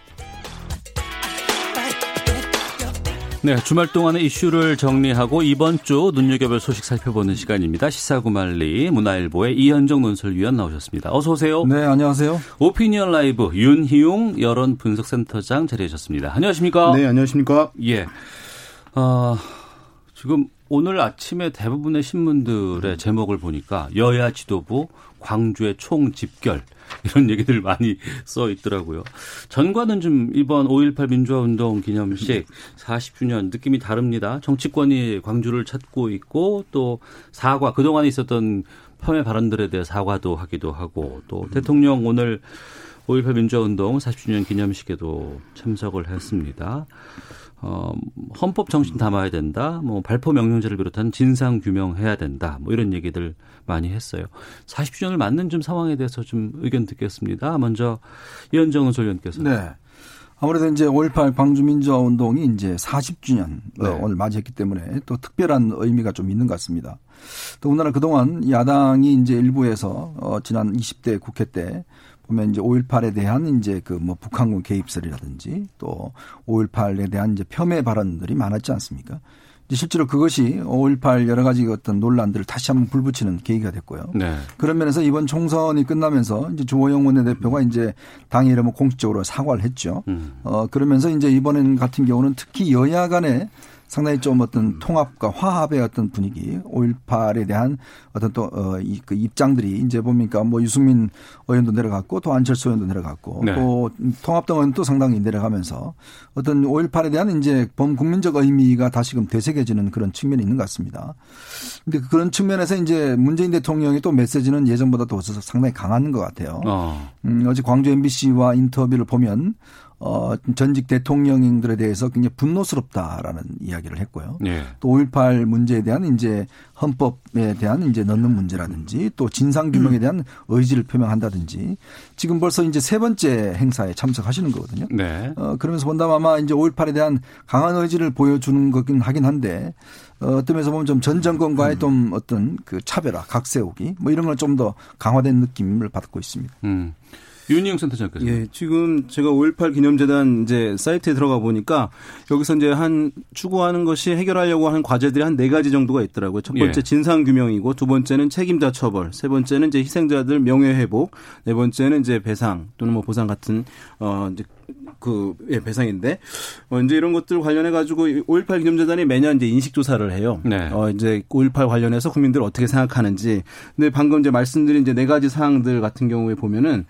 네, 주말 동안의 이슈를 정리하고 이번 주 눈여겨볼 소식 살펴보는 시간입니다. 시사구말리 문화일보의 이현정 논설위원 나오셨습니다. 어서 오세요. 네, 안녕하세요. 오피니언 라이브 윤희용 여론 분석센터장 자리하셨습니다. 안녕하십니까? 네, 안녕하십니까? 예. 어, 지금 오늘 아침에 대부분의 신문들의 제목을 보니까 여야 지도부 광주의 총 집결 이런 얘기들 많이 써 있더라고요. 전과는 좀 이번 5.18 민주화운동 기념식 40주년 느낌이 다릅니다. 정치권이 광주를 찾고 있고 또 사과 그동안에 있었던 폄훼 발언들에 대해 사과도 하기도 하고 또 대통령 오늘 5.18 민주화운동 40주년 기념식에도 참석을 했습니다. 어, 헌법 정신 담아야 된다. 뭐 발포 명령제를 비롯한 진상 규명해야 된다. 뭐 이런 얘기들 많이 했어요. 40주년을 맞는 좀 상황에 대해서 좀 의견 듣겠습니다. 먼저 이현정 의원께서 네. 아무래도 이제 5.18 광주민주화 운동이 이제 40주년 네. 오늘 맞이했기 때문에 또 특별한 의미가 좀 있는 것 같습니다. 더군다나 그동안 야당이 이제 일부에서 어 지난 20대 국회 때 보면 이제 5.18에 대한 이제 그 뭐 북한군 개입설이라든지 또 5.18에 대한 이제 폄훼 발언들이 많았지 않습니까? 실제로 그것이 5.18 여러 가지 어떤 논란들을 다시 한번 불붙이는 계기가 됐고요. 네. 그런 면에서 이번 총선이 끝나면서 이제 주호영 원내대표가 이제 당의 이름을 공식적으로 사과를 했죠. 음. 어, 그러면서 이제 이번엔 같은 경우는 특히 여야 간에 상당히 좀 어떤 음. 통합과 화합의 어떤 분위기, 5.18에 대한 어떤 또, 어, 이, 그 입장들이 이제 보니까 뭐 유승민 의원도 내려갔고 또 안철수 의원도 내려갔고 네. 또 통합당 의원도 상당히 내려가면서 어떤 5.18에 대한 이제 범국민적 의미가 다시금 되새겨지는 그런 측면이 있는 것 같습니다. 근데 그런 측면에서 이제 문재인 대통령이 또 메시지는 예전보다 더 상당히 강한 것 같아요. 어. 음, 어제 광주 MBC와 인터뷰를 보면 어, 전직 대통령들에 대해서 굉장히 분노스럽다라는 이야기를 했고요. 네. 또5.18 문제에 대한 이제 헌법에 대한 이제 넣는 문제라든지 또 진상 규명에 대한 의지를 표명한다든지 지금 벌써 이제 세 번째 행사에 참석하시는 거거든요. 네. 어, 그러면서 본다면 아마 이제 5.18에 대한 강한 의지를 보여주는 거긴 하긴 한데 어, 어떤 면에서 보면 좀 전 정권과의 음. 좀 어떤 그 차별화, 각 세우기 뭐 이런 걸 좀 더 강화된 느낌을 받고 있습니다. 음. 윤희영 센터장께서. 예, 지금 제가 5.18 기념재단 이제 사이트에 들어가 보니까 여기서 이제 한 추구하는 것이 해결하려고 하는 과제들이 한 네 가지 정도가 있더라고요. 첫 번째 예. 진상 규명이고 두 번째는 책임자 처벌, 세 번째는 이제 희생자들 명예 회복, 네 번째는 이제 배상 또는 뭐 보상 같은 어 이제 그 예, 배상인데 어 이제 이런 것들 관련해 가지고 5.18 기념재단이 매년 이제 인식 조사를 해요. 네. 어 이제 5.18 관련해서 국민들 어떻게 생각하는지. 근데 방금 이제 말씀드린 이제 네 가지 사항들 같은 경우에 보면은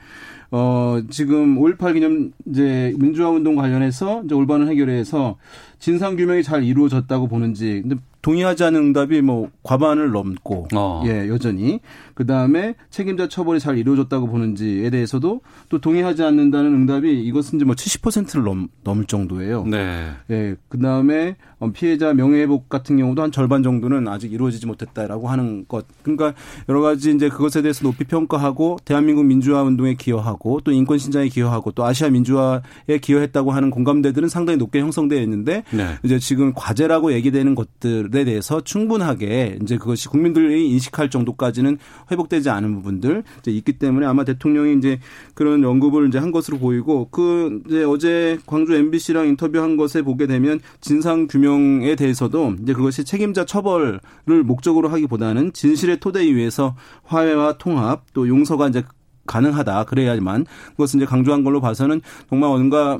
어, 지금 5.18 기념 이제 민주화 운동 관련해서 이제 올바른 해결에서 진상 규명이 잘 이루어졌다고 보는지. 근데 동의하지 않는 응답이 뭐 과반을 넘고 어. 예 여전히 그 다음에 책임자 처벌이 잘 이루어졌다고 보는지에 대해서도 또 동의하지 않는다는 응답이 이것은 이제 뭐 70%를 넘, 넘을 정도예요. 네. 예. 그 다음에 어, 피해자 명예회복 같은 경우도 한 절반 정도는 아직 이루어지지 못했다라고 하는 것. 그러니까 여러 가지 이제 그것에 대해서 높이 평가하고 대한민국 민주화 운동에 기여하고 또 인권 신장에 기여하고 또 아시아 민주화에 기여했다고 하는 공감대들은 상당히 높게 형성되어 있는데 네. 이제 지금 과제라고 얘기되는 것들 에 대해서 충분하게 이제 그것이 국민들이 인식할 정도까지는 회복되지 않은 부분들 이제 있기 때문에 아마 대통령이 이제 그런 언급을 이제 한 것으로 보이고 그 이제 어제 광주 MBC랑 인터뷰한 것에 보게 되면 진상 규명에 대해서도 이제 그것이 책임자 처벌을 목적으로 하기보다는 진실의 토대 위에서 화해와 통합 또 용서가 이제 가능하다 그래야지만 그것은 이제 강조한 걸로 봐서는 정말 뭔가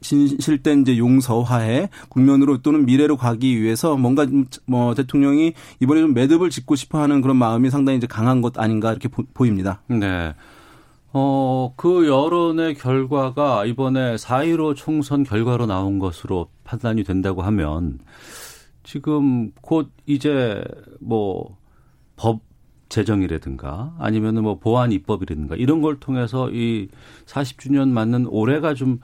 진실된 이제 용서화해 국면으로 또는 미래로 가기 위해서 뭔가 뭐 대통령이 이번에 좀 매듭을 짓고 싶어 하는 그런 마음이 상당히 이제 강한 것 아닌가 이렇게 보, 입니다 네. 어, 그 여론의 결과가 이번에 4.15 총선 결과로 나온 것으로 판단이 된다고 하면 지금 곧 이제 뭐 법 제정이라든가 아니면은 뭐 보안 입법이라든가 이런 걸 통해서 이 40주년 맞는 올해가 좀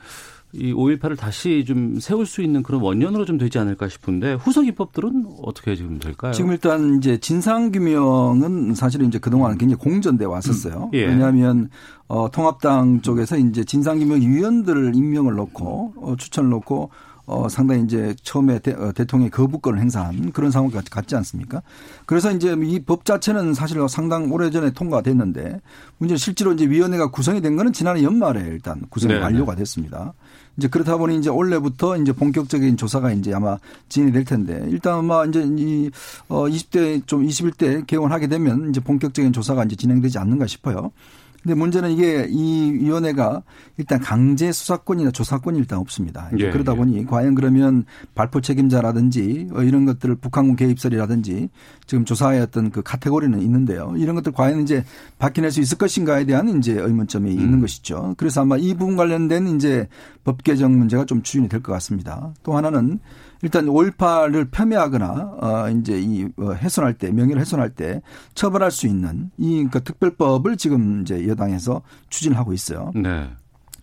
이 5.18을 다시 좀 세울 수 있는 그런 원년으로 좀 되지 않을까 싶은데 후속 입법들은 어떻게 지금 될까요? 지금 일단 이제 진상규명은 사실은 이제 그동안 굉장히 공전돼 왔었어요. 음, 예. 왜냐하면 어, 통합당 쪽에서 이제 진상규명 위원들을 임명을 놓고 어, 추천을 놓고 어, 상당히 이제 처음에 대, 어, 통령의 거부권을 행사한 그런 상황 같지 않습니까? 그래서 이제 이 법 자체는 사실 상당 오래전에 통과됐는데 문제는 실제로 이제 위원회가 구성이 된 거는 지난해 연말에 일단 구성이 네. 완료가 됐습니다. 이제 그렇다 보니 이제 올해부터 이제 본격적인 조사가 이제 아마 진행이 될 텐데 일단 아마 이제 이, 어, 20대 좀 21대 개원하게 되면 이제 본격적인 조사가 이제 진행되지 않는가 싶어요. 근데 문제는 이게 이 위원회가 일단 강제 수사권이나 조사권이 일단 없습니다. 예, 그러다 예. 보니 과연 그러면 발포 책임자라든지 어, 이런 것들을 북한군 개입설이라든지 지금 조사의 어떤 그 카테고리는 있는데요. 이런 것들 과연 이제 밝혀낼 수 있을 것인가에 대한 이제 의문점이 음. 있는 것이죠. 그래서 아마 이 부분 관련된 이제 법 개정 문제가 좀 추진이 될 것 같습니다. 또 하나는 일단 5.18을 폄훼하거나 어 이제 이 어, 훼손할 때 명예를 훼손할 때 처벌할 수 있는 이그 특별법을 지금 이제 여당에서 추진하고 있어요. 네.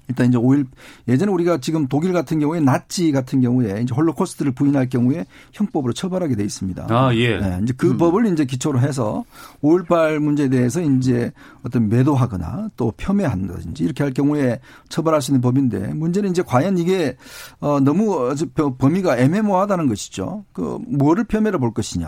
일단 이제 5일 예전에 우리가 지금 독일 같은 경우에 나치 같은 경우에 이제 홀로코스트를 부인할 경우에 형법으로 처벌하게 돼 있습니다. 아, 예. 네, 이제 그 음. 법을 이제 기초로 해서 5.18 문제에 대해서 이제 어떤 매도하거나 또 폄훼한다든지 이렇게 할 경우에 처벌할 수 있는 법인데 문제는 이제 과연 이게 어 너무 범위가 애매모호하다는 것이죠. 그 뭐를 폄훼로 볼 것이냐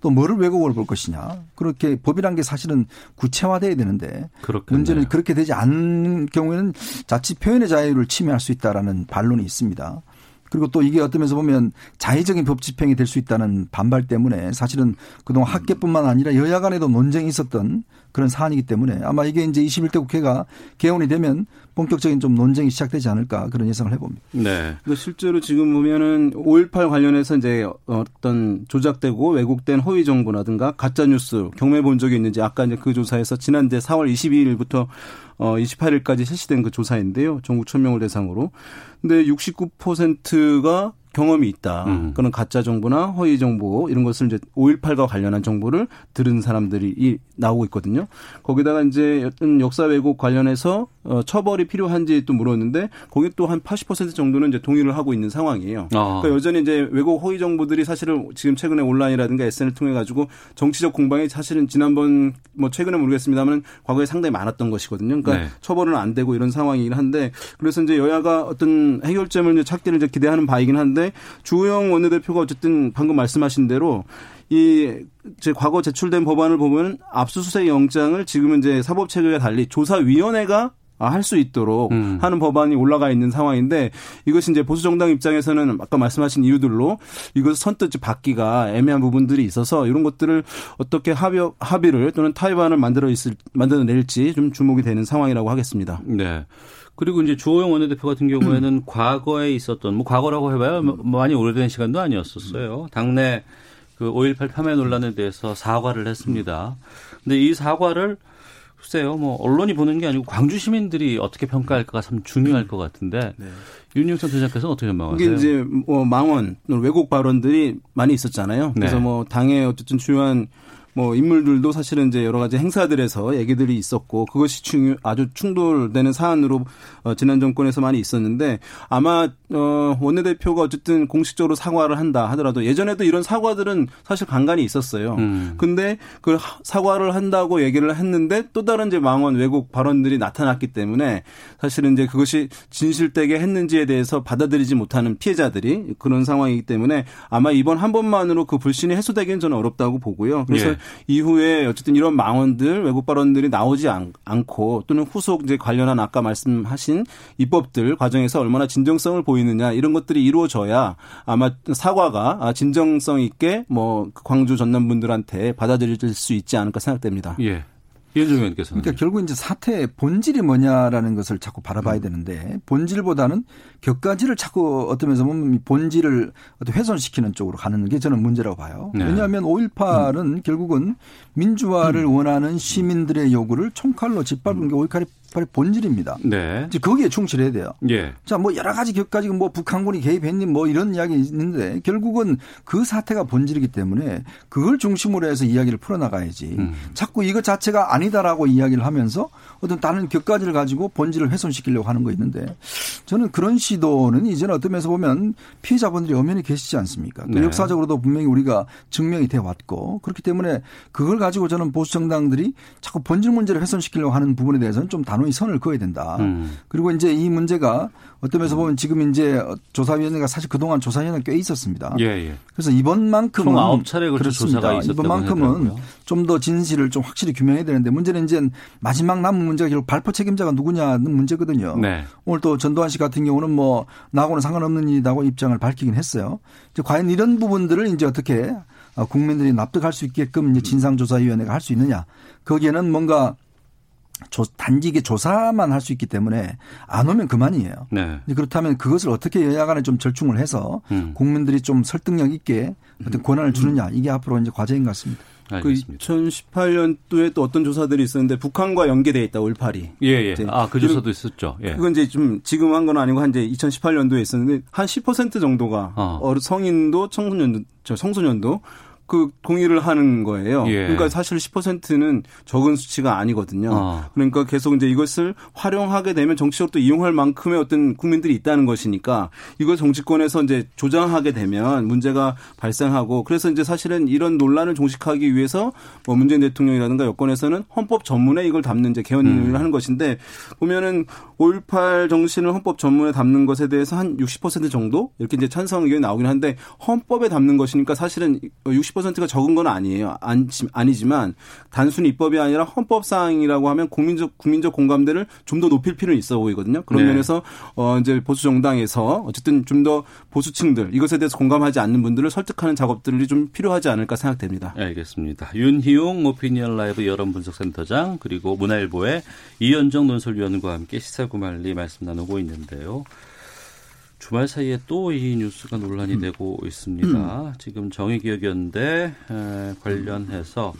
또 뭐를 왜곡으로 볼 것이냐 그렇게 법이란 게 사실은 구체화돼야 되는데 그렇겠네요. 문제는 그렇게 되지 않는 경우에는 자칫 표현의 자유를 침해할 수 있다라는 반론이 있습니다. 그리고 또 이게 어떤 면에서 보면 자의적인 법 집행이 될 수 있다는 반발 때문에 사실은 그동안 학계뿐만 아니라 여야 간에도 논쟁이 있었던 그런 사안이기 때문에 아마 이게 이제 21대 국회가 개원이 되면 본격적인 좀 논쟁이 시작되지 않을까 그런 예상을 해봅니다. 네. 실제로 지금 보면은 5.18 관련해서 이제 어떤 조작되고 왜곡된 허위 정보라든가 가짜 뉴스 경매 본 적이 있는지 아까 이제 그 조사에서 지난해 4월 22일부터 어 28일까지 실시된 그 조사인데요. 전국 1000명을 대상으로. 근데 69%가 경험이 있다. 음. 그런 가짜 정보나 허위 정보 이런 것을 이제 5.18과 관련한 정보를 들은 사람들이 나오고 있거든요. 거기다가 이제 어떤 역사 왜곡 관련해서 어, 처벌이 필요한지 또 물었는데 거기 또 한 80% 정도는 이제 동의를 하고 있는 상황이에요. 아. 그러니까 여전히 이제 왜곡 허위 정보들이 사실은 지금 최근에 온라인이라든가 SNS를 통해 가지고 정치적 공방이 사실은 지난번 뭐 최근에 모르겠습니다만 과거에 상당히 많았던 것이거든요. 그러니까 네. 처벌은 안 되고 이런 상황이긴 한데 그래서 이제 여야가 어떤 해결점을 찾기를 이제 기대하는 바이긴 한데 주호영 원내대표가 어쨌든 방금 말씀하신 대로 이 제 과거 제출된 법안을 보면 압수수색 영장을 지금은 이제 사법 체계와 달리 조사위원회가 아, 할수 있도록 음. 하는 법안이 올라가 있는 상황인데 이것이 이제 보수 정당 입장에서는 아까 말씀하신 이유들로 이것을 선뜻 받기가 애매한 부분들이 있어서 이런 것들을 어떻게 합의 합의를 또는 타협안을 만들어 있을 만들어 낼지 좀 주목이 되는 상황이라고 하겠습니다. 네. 그리고 이제 주호영 원내대표 같은 경우에는 음. 과거에 있었던 뭐 과거라고 해봐야 뭐 많이 오래된 시간도 아니었었어요. 당내 그 5.18 폄훼 논란에 대해서 사과를 했습니다. 근데 이 사과를 글쎄요, 뭐 언론이 보는 게 아니고 광주 시민들이 어떻게 평가할까가 참 중요할 것 같은데 네. 윤영선 대장께서는 어떻게 전망하세요? 이게 이제 뭐 망원 왜곡 발언들이 많이 있었잖아요. 그래서 네. 뭐 당의 어쨌든 주요한 뭐 인물들도 사실은 이제 여러 가지 행사들에서 얘기들이 있었고 그것이 아주 충돌되는 사안으로 어, 지난 정권에서 많이 있었는데 아마 어 원내대표가 어쨌든 공식적으로 사과를 한다 하더라도 예전에도 이런 사과들은 사실 간간히 있었어요. 음. 근데 그 사과를 한다고 얘기를 했는데 또 다른 이제 망원 왜곡 발언들이 나타났기 때문에 사실은 이제 그것이 진실되게 했는지에 대해서 받아들이지 못하는 피해자들이 그런 상황이기 때문에 아마 이번 한 번만으로 그 불신이 해소되기는 저는 어렵다고 보고요. 그래서 예. 이후에 어쨌든 이런 망언들 외국 발언들이 나오지 않, 고 또는 후속 이제 관련한 아까 말씀하신 입법들 과정에서 얼마나 진정성을 보이 느냐 이런 것들이 이루어져야 아마 사과가 진정성 있게 뭐 광주 전남 분들한테 받아들일 수 있지 않을까 생각됩니다. 예. 이현종 의원께서는. 그러니까 결국 이제 사태의 본질이 뭐냐라는 것을 자꾸 바라봐야 음. 되는데 본질보다는 격가지를 자꾸 어떤 면에서 보면 본질을 어떤 훼손시키는 쪽으로 가는 게 저는 문제라고 봐요. 네. 왜냐하면 5.18은 음. 결국은 민주화를 음. 원하는 시민들의 요구를 총칼로 짓밟은 게 5.18이 바로 본질입니다. 네. 이제 거기에 충실해야 돼요. 예. 자, 뭐 여러 가지 격가지 뭐 북한군이 개입했니 뭐 이런 이야기 있는데 결국은 그 사태가 본질이기 때문에 그걸 중심으로 해서 이야기를 풀어나가야지. 음. 자꾸 이것 자체가 아니다라고 이야기를 하면서 어떤 다른 격가지를 가지고 본질을 훼손시키려고 하는 거 있는데 저는 그런 시도는 이제는 어떤 면에서 보면 피해자분들이 엄연히 계시지 않습니까? 또 네. 역사적으로도 분명히 우리가 증명이 돼 왔고 그렇기 때문에 그걸 가지고 저는 보수 정당들이 자꾸 본질 문제를 훼손시키려고 하는 부분에 대해서는 좀 단호히 선을 그어야 된다. 음. 그리고 이제 이 문제가 어떤 면에서 보면 지금 이제 조사위원회가 사실 그동안 조사위원회 꽤 있었습니다. 예, 예. 그래서 이번만큼은 총 9차례 걸쳐 조사가 이번만큼은 좀 더 진실을 좀 확실히 규명해야 되는데 문제는 이제 마지막 남은 문제가 결국 발포 책임자가 누구냐는 문제거든요. 네. 오늘 또 전두환 씨 같은 경우는 뭐 나하고는 상관없는 일이라고 입장을 밝히긴 했어요. 이제 과연 이런 부분들을 이제 어떻게 국민들이 납득할 수 있게끔 이제 진상조사위원회가 할 수 있느냐. 거기에는 뭔가 조, 단지 이게 조사만 할 수 있기 때문에 안 오면 그만이에요. 네. 그렇다면 그것을 어떻게 여야 간에 좀 절충을 해서 음. 국민들이 좀 설득력 있게 어떤 권한을 주느냐 이게 앞으로 이제 과제인 것 같습니다. 알겠습니다. 그 2018년도에 또 어떤 조사들이 있었는데 북한과 연계돼 있다 올파리. 예, 예. 아, 그 조사도 있었죠. 예. 그건 이제 좀 지금 한 건 아니고 한 이제 2018년도에 있었는데 한 10% 정도가 어. 성인도 청소년도 저 청소년도 그 동의를 하는 거예요. 예. 그러니까 사실 10%는 적은 수치가 아니거든요. 어. 그러니까 계속 이제 이것을 활용하게 되면 정치적으로 또 이용할 만큼의 어떤 국민들이 있다는 것이니까 이걸 정치권에서 이제 조장하게 되면 문제가 발생하고 그래서 이제 사실은 이런 논란을 종식하기 위해서 뭐 문재인 대통령이라든가 여권에서는 헌법 전문에 이걸 담는 이제 개헌을 음. 하는 것인데 보면은 5.18 정신을 헌법 전문에 담는 것에 대해서 한 60% 정도 이렇게 이제 찬성 의견이 나오긴 한데 헌법에 담는 것이니까 사실은 60 10%가 적은 건 아니에요. 아니지만 단순히 입법이 아니라 헌법 사항이라고 하면 국민적 국민적 공감대를 좀 더 높일 필요는 있어 보이거든요. 그런 네. 면에서 어 이제 보수 정당에서 어쨌든 좀 더 보수층들 이것에 대해서 공감하지 않는 분들을 설득하는 작업들이 좀 필요하지 않을까 생각됩니다. 알겠습니다. 윤희용 오피니언 라이브 여론 분석센터장 그리고 문화일보의 이현정 논설위원과 함께 시사 구말리 말씀 나누고 있는데요. 주말 사이에 또 이 뉴스가 논란이 음. 되고 있습니다. 음. 지금 정의기억연대 관련해서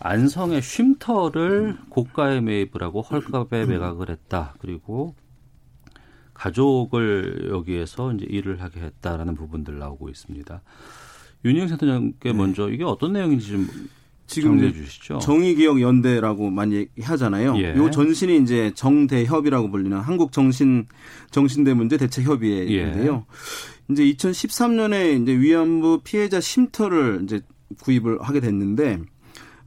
안성의 쉼터를 고가에 매입을 하고 헐값에 매각을 했다. 그리고 가족을 여기에서 이제 일을 하게 했다라는 부분들 나오고 있습니다. 윤영 센터장께 네. 먼저 이게 어떤 내용인지 좀 지금 주시죠. 정의기억 연대라고 많이 하잖아요. 예. 요 전신이 이제 정대협이라고 불리는 한국 정신 정신대 문제 대책 협의회인데요. 예. 이제 2013년에 이제 위안부 피해자 쉼터를 이제 구입을 하게 됐는데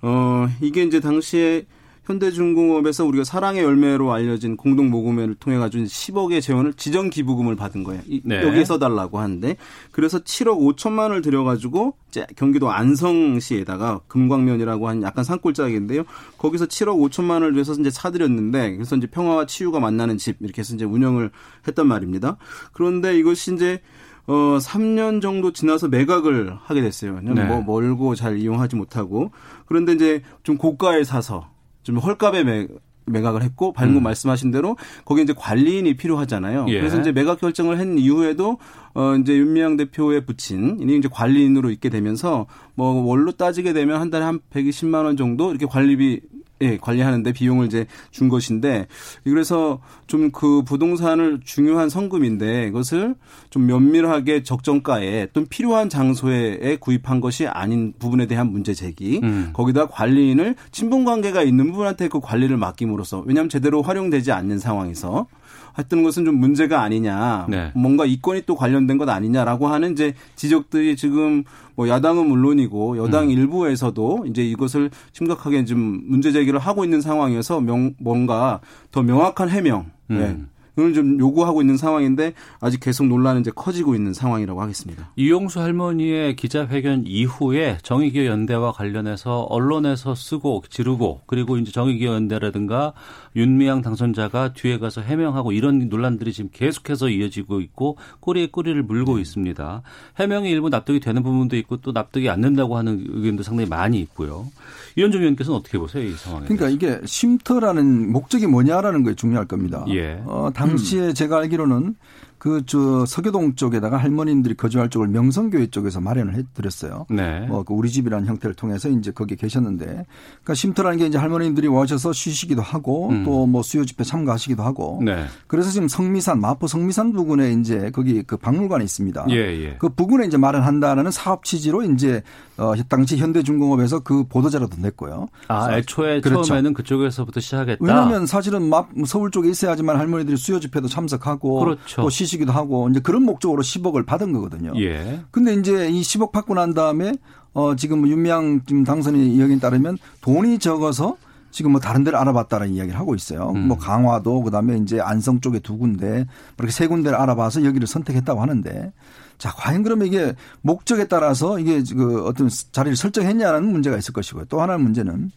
어 이게 이제 당시에 현대중공업에서 우리가 사랑의 열매로 알려진 공동 모금회를 통해 가지고 10억의 재원을 지정 기부금을 받은 거예요. 네. 여기에 써달라고 하는데 그래서 7억 5천만 원을 들여가지고 경기도 안성시에다가 금광면이라고 한 약간 산골짜기인데요. 거기서 7억 5천만 원을 위해서 이제 사들였는데 그래서 이제 평화와 치유가 만나는 집 이렇게 해서 이제 운영을 했단 말입니다. 그런데 이것이 이제 어 3년 정도 지나서 매각을 하게 됐어요. 네. 뭐 멀고 잘 이용하지 못하고 그런데 이제 좀 고가에 사서 좀 헐값에 매, 매각을 했고 방금 음. 말씀하신 대로 거기 이제 관리인이 필요하잖아요. 예. 그래서 이제 매각 결정을 한 이후에도 어 이제 윤미향 대표의 부친이 이제 관리인으로 있게 되면서 뭐 월로 따지게 되면 한 달에 한 120만 원 정도 이렇게 관리비 예, 관리하는데 비용을 이제 준 것인데 그래서 좀 그 부동산을 중요한 성금인데 그것을 좀 면밀하게 적정가에 또 필요한 장소에 구입한 것이 아닌 부분에 대한 문제 제기. 음. 거기다 관리인을 친분 관계가 있는 분한테 그 관리를 맡김으로써 왜냐하면 제대로 활용되지 않는 상황에서 했던 것은 좀 문제가 아니냐. 네. 뭔가 이권이 또 관련된 것 아니냐라고 하는 이제 지적들이 지금 뭐 야당은 물론이고 여당 음. 일부에서도 이제 이것을 심각하게 좀 문제 제기를 하고 있는 상황이어서 명, 뭔가 더 명확한 해명. 음. 네. 좀 요구하고 있는 상황인데 아직 계속 논란은 이제 커지고 있는 상황이라고 하겠습니다. 이용수 할머니의 기자회견 이후에 정의기업 연대와 관련해서 언론에서 쓰고 지르고 그리고 이제 정의기업 연대라든가 윤미향 당선자가 뒤에 가서 해명하고 이런 논란들이 지금 계속해서 이어지고 있고 꼬리에 꼬리를 물고 네. 있습니다. 해명이 일부 납득이 되는 부분도 있고 또 납득이 안 된다고 하는 의견도 상당히 많이 있고요. 이현종 의원께서는 어떻게 보세요, 이 상황에? 그러니까 이게 쉼터라는 목적이 뭐냐라는 게 중요할 겁니다. 예. 어, 당시에 음. 제가 알기로는 그 저 서교동 쪽에다가 할머님들이 거주할 쪽을 명성교회 쪽에서 마련을 해드렸어요. 네. 뭐 그 우리 집이라는 형태를 통해서 이제 거기 계셨는데, 그러니까 쉼터라는 게 이제 할머님들이 오셔서 쉬시기도 하고 음. 또뭐 수요 집회 참가하시기도 하고. 네. 그래서 지금 성미산 마포 성미산 부근에 이제 거기 그 박물관이 있습니다. 예, 예. 그 부근에 이제 마련한다는 사업 취지로 이제 어 당시 현대중공업에서 그 보도자료도 냈고요. 아, 애초에 그렇죠. 처음에는 그쪽에서부터 시작했다. 왜냐하면 사실은 서울 쪽에 있어야지만 할머니들이 수요 집회도 참석하고 그렇죠. 또 시, 주시기도 하고 이제 그런 목적으로 10억을 받은 거거든요. 예. 근데 이제 이 10억 받고 난 다음에 어 지금 뭐 윤미향 지금 당선인 이야기에 따르면 돈이 적어서 지금 뭐 다른 데를 알아봤다는 이야기를 하고 있어요. 음. 뭐 강화도 그다음에 이제 안성 쪽에 두 군데 그렇게 세 군데를 알아봐서 여기를 선택했다고 하는데 자 과연 그러면 이게 목적에 따라서 이게 그 어떤 자리를 설정했냐는 문제가 있을 것이고요. 또 하나의 문제는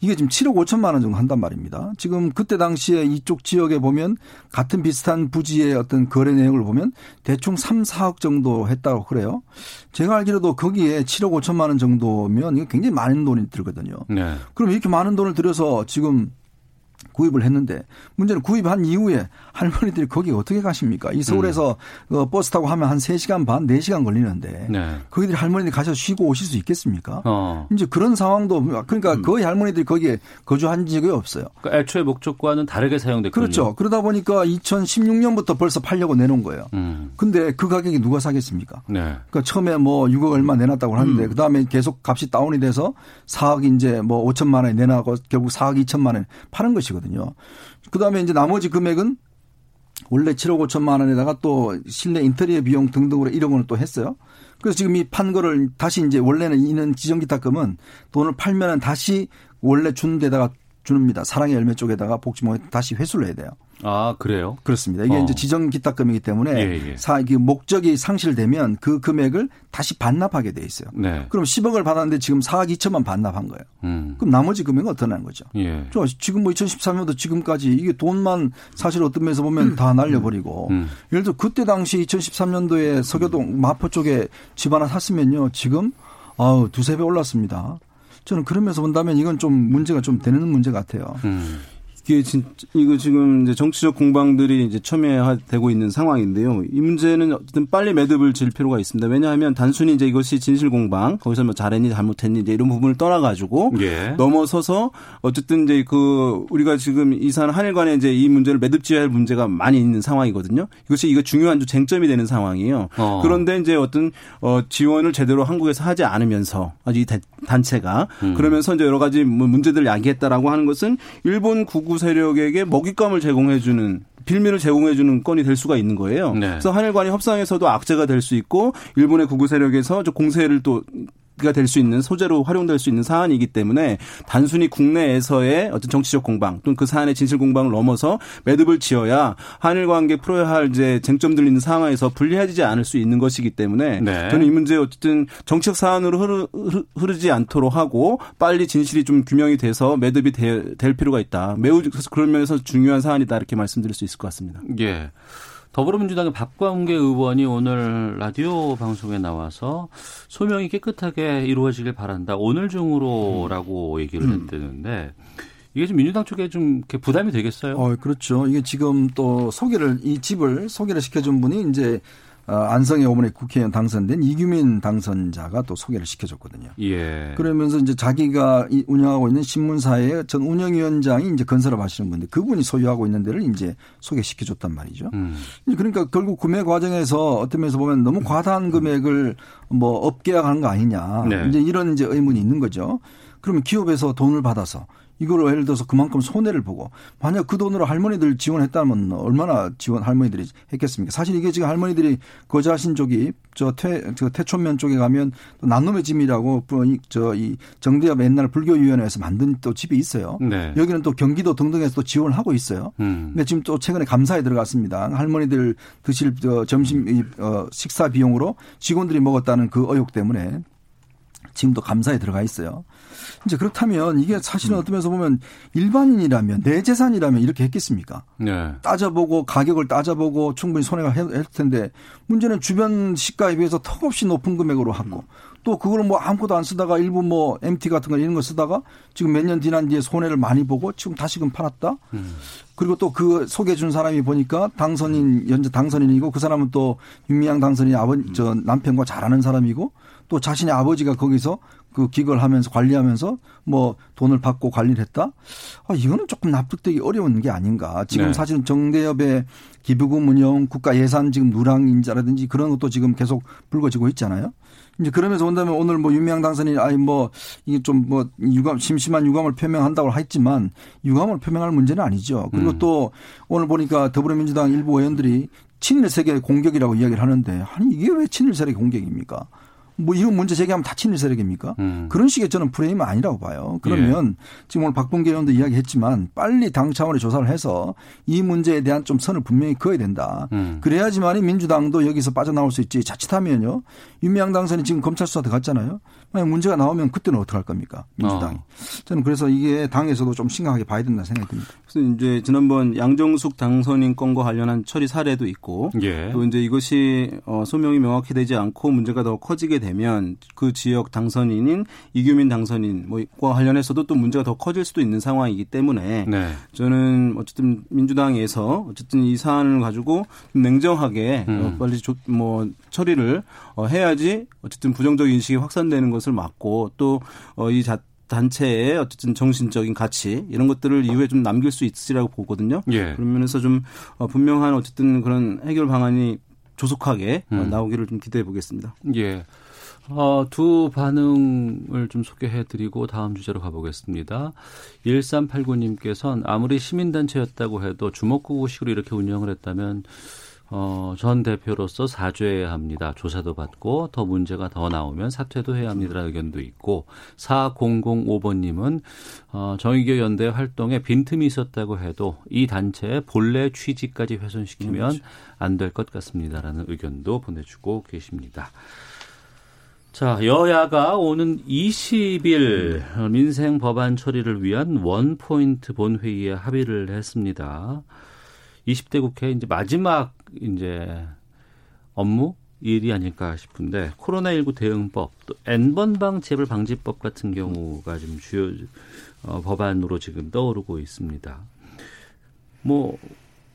이게 지금 7억 5천만 원 정도 한단 말입니다. 지금 그때 당시에 이쪽 지역에 보면 같은 비슷한 부지의 어떤 거래 내역을 보면 대충 3, 4억 정도 했다고 그래요. 제가 알기로도 거기에 7억 5천만 원 정도면 이거 굉장히 많은 돈이 들거든요. 네. 그럼 이렇게 많은 돈을 들여서 지금 구입을 했는데 문제는 구입한 이후에 할머니들이 거기 어떻게 가십니까? 이 서울에서 음. 어, 버스 타고 하면 한 3시간 반, 4시간 걸리는데 네. 거기들이 할머니들이 가셔서 쉬고 오실 수 있겠습니까? 어. 이제 그런 상황도 그러니까 음. 거의 할머니들이 거기에 거주한 적이 없어요. 그러니까 애초에 목적과는 다르게 사용됐군요. 그렇죠. 그러다 보니까 2016년부터 벌써 팔려고 내놓은 거예요. 음. 근데 그 가격이 누가 사겠습니까? 네. 그러니까 처음에 뭐 6억 얼마 내놨다고 하는데 음. 그다음에 계속 값이 다운이 돼서 4억 이제 뭐 5천만 원에 내놔고 결국 4억 2천만 원 파는 것이거든요. 그다음에 이제 나머지 금액은 원래 7억 5천만 원에다가 또 실내 인테리어 비용 등등으로 1억 원을 또 했어요. 그래서 지금 이 판 거를 다시 이제 원래는 이는 지정기타금은 돈을 팔면은 다시 원래 준 데다가 줍니다. 사랑의 열매 쪽에다가 복지모에 다시 회수를 해야 돼요. 아 그래요? 그렇습니다. 이게 어. 이제 지정 기탁금이기 때문에 예, 예. 사, 목적이 상실되면 그 금액을 다시 반납하게 돼 있어요. 네. 그럼 10억을 받았는데 지금 4억 2천만 반납한 거예요. 음. 그럼 나머지 금액은 하는 거죠? 예. 저 지금 뭐 2013년도 지금까지 이게 돈만 사실 어떤 면에서 보면 음. 다 날려버리고 음. 예를 들어 그때 당시 2013년도에 서교동 마포 쪽에 집 하나 샀으면요 지금 아우 두세 배 올랐습니다. 저는 그러면서 본다면 이건 좀 문제가 좀 되는 문제 같아요. 음. 이게 진 이거 지금 이제 정치적 공방들이 이제 첨예되고 있는 상황인데요. 이 문제는 어쨌든 빨리 매듭을 질 필요가 있습니다. 왜냐하면 단순히 이제 이것이 진실 공방 거기서 뭐 잘했니 잘못했니 이제 이런 부분을 떠나가지고 예. 넘어서서 어쨌든 이제 그 우리가 지금 이산 한일 간에 이제 이 문제를 매듭지어야 할 문제가 많이 있는 상황이거든요. 이것이 이거 중요한 쟁점이 되는 상황이에요. 어. 그런데 이제 어떤 어 지원을 제대로 한국에서 하지 않으면서 아주 이 단체가 음. 그러면서 이제 여러 가지 뭐 문제들을 야기했다라고 하는 것은 일본 구구 세력에게 먹잇감을 제공해주는 빌미를 제공해주는 건이 될 수가 있는 거예요. 네. 그래서 한일 간의 협상에서도 악재가 될 수 있고 일본의 구구 세력에서 공세를 또 가 될 수 있는 소재로 활용될 수 있는 사안이기 때문에 단순히 국내에서의 어떤 정치적 공방 또는 그 사안의 진실 공방을 넘어서 매듭을 지어야 한일 관계 풀어야 할 이제 쟁점들 있는 상황에서 불리해지지 않을 수 있는 것이기 때문에 네. 저는 이 문제 어쨌든 정치적 사안으로 흐르, 흐르 지 않도록 하고 빨리 진실이 좀 규명이 돼서 매듭이 될, 될 필요가 있다. 매우 그런 면에서 중요한 사안이다 이렇게 말씀드릴 수 있을 것 같습니다. 예. 더불어민주당의 박광계 의원이 오늘 라디오 방송에 나와서 소명이 깨끗하게 이루어지길 바란다. 오늘 중으로라고 음. 얘기를 했다는데 이게 좀 민주당 쪽에 좀 이렇게 부담이 되겠어요? 어, 그렇죠. 이게 지금 또 소개를 이 집을 소개를 시켜준 분이 이제 어, 안성의 오번에 국회의원 당선된 이규민 당선자가 또 소개를 시켜줬거든요. 예. 그러면서 이제 자기가 운영하고 있는 신문사의 전 운영위원장이 이제 건설업 하시는 분인데 그분이 소유하고 있는 데를 이제 소개시켜줬단 말이죠. 음. 그러니까 결국 구매 과정에서 어떤 면에서 보면 너무 과다한 금액을 뭐 업계약하는 거 아니냐. 네. 이제 이런 이제 의문이 있는 거죠. 그러면 기업에서 돈을 받아서 이걸 예를 들어서 그만큼 손해를 보고 만약 그 돈으로 할머니들 지원했다면 얼마나 지원 할머니들이 했겠습니까? 사실 이게 지금 할머니들이 거주하신 쪽이 저퇴 저 태촌면 쪽에 가면 또 난놈의 집이라고 저이 정대협 옛날 불교위원회에서 만든 또 집이 있어요. 네. 여기는 또 경기도 등등에서 또 지원을 하고 있어요. 음. 근데 지금 또 최근에 감사에 들어갔습니다. 할머니들 드실 저 점심 이 어, 식사 비용으로 직원들이 먹었다는 그 의혹 때문에 지금도 감사에 들어가 있어요. 이제 그렇다면 이게 사실은 음. 어떤 면에서 보면 일반인이라면 내 재산이라면 이렇게 했겠습니까? 네. 따져보고 가격을 따져보고 충분히 손해가 했을 텐데 문제는 주변 시가에 비해서 턱없이 높은 금액으로 하고 음. 또 그거를 뭐 아무것도 안 쓰다가 일부 뭐 MT 같은 거 이런 거 쓰다가 지금 몇 년 지난 뒤에 손해를 많이 보고 지금 다시금 팔았다. 음. 그리고 또 그 소개해 준 사람이 보니까 당선인 현재 당선인이고 그 사람은 또 윤미향 당선인 아버지 저 남편과 잘 아는 사람이고 또 자신의 아버지가 거기서 그 기걸 하면서 관리하면서 뭐 돈을 받고 관리를 했다? 아, 이거는 조금 납득되기 어려운 게 아닌가. 지금 네. 사실은 정대협의 기부금 운영, 국가 예산 지금 누락 인자라든지 그런 것도 지금 계속 불거지고 있잖아요. 이제 그러면서 온다면 오늘 뭐 유명 당선인 아니 뭐 이게 좀 뭐 유감 심심한 유감을 표명한다고 했지만 유감을 표명할 문제는 아니죠. 그리고 음. 또 오늘 보니까 더불어민주당 일부 의원들이 친일 세계 공격이라고 이야기를 하는데 아니 이게 왜 친일 세계 공격입니까? 뭐 이런 문제 제기하면 다 친일 세력입니까? 음. 그런 식의 저는 프레임은 아니라고 봐요. 그러면 예. 지금 오늘 박봉계 의원도 이야기했지만 빨리 당 차원의 조사를 해서 이 문제에 대한 좀 선을 분명히 그어야 된다. 음. 그래야지만이 민주당도 여기서 빠져나올 수 있지. 자칫하면요. 윤미향 당선이 지금 검찰 수사 들어갔잖아요. 만약 문제가 나오면 그때는 어떻게 할 겁니까? 민주당이. 어. 저는 그래서 이게 당에서도 좀 심각하게 봐야 된다 생각이 듭니다. 그래서 이제 지난번 양정숙 당선인 건과 관련한 처리 사례도 있고 예. 또 이제 이것이 어, 소명이 명확히 되지 않고 문제가 더 커지게 되면 그 지역 당선인인 이규민 당선인 뭐과 관련해서도 또 문제가 더 커질 수도 있는 상황이기 때문에 네. 저는 어쨌든 민주당에서 어쨌든 이 사안을 가지고 냉정하게 음. 어, 빨리 조, 뭐 처리를 어, 해야지 어쨌든 부정적 인식이 확산되는 것을 막고 또이 어, 단체의 어쨌든 정신적인 가치 이런 것들을 이후에 좀 남길 수 있으리라고 보거든요. 예. 그런 면에서 좀 어, 분명한 어쨌든 그런 해결 방안이 조속하게 어, 음. 나오기를 좀 기대해 보겠습니다. 예. 어, 두 반응을 좀 소개해 드리고 다음 주제로 가보겠습니다. 1389님께서는 아무리 시민단체였다고 해도 주먹구구식으로 이렇게 운영을 했다면 어, 전 대표로서 사죄해야 합니다. 조사도 받고 더 문제가 더 나오면 사퇴도 해야 합니다라는 의견도 있고 4005번님은 어, 정의교 연대 활동에 빈틈이 있었다고 해도 이 단체의 본래 취지까지 훼손시키면 음, 안될 것 같습니다라는 의견도 보내주고 계십니다. 자, 여야가 오는 20일 민생 법안 처리를 위한 원포인트 본회의에 합의를 했습니다. 20대 국회 이제 마지막 이제 업무 일이 아닐까 싶은데 코로나19 대응법 또 N번방 재벌 방지법 같은 경우가 좀 주요 어, 법안으로 지금 떠오르고 있습니다. 뭐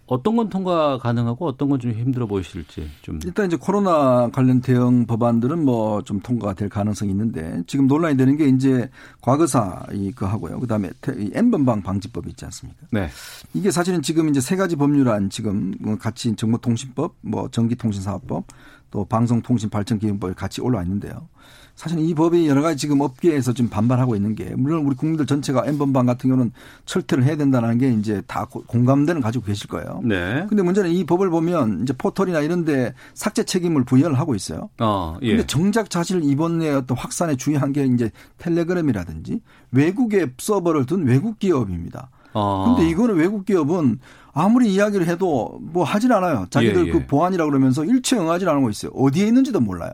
어떤 건 통과 가능하고 어떤 건 좀 힘들어 보이실지 좀 일단 이제 코로나 관련 대응 법안들은 뭐 좀 통과가 될 가능성이 있는데 지금 논란이 되는 게 이제 과거사 이거 하고요. 그다음에 N번방 방지법이 있지 않습니까? 네. 이게 사실은 지금 이제 세 가지 법률안 지금 같이 정보통신법, 뭐 전기통신사업법, 또 방송통신발전기능법이 같이 올라와 있는데요. 사실 이 법이 여러 가지 지금 업계에서 좀 반발하고 있는 게 물론 우리 국민들 전체가 엠번방 같은 경우는 철퇴를 해야 된다는 게 이제 다 공감대는 가지고 계실 거예요. 네. 근데 문제는 이 법을 보면 이제 포털이나 이런 데 삭제 책임을 부여를 하고 있어요. 어, 예. 근데 정작 사실 이번에 어떤 확산에 중요한 게 이제 텔레그램이라든지 외국의 서버를 둔 외국 기업입니다. 어. 근데 이거는 외국 기업은 아무리 이야기를 해도 뭐 하진 않아요. 자기들 예, 예. 그 보안이라 그러면서 일체 응하지 않은 거 있어요. 어디에 있는지도 몰라요.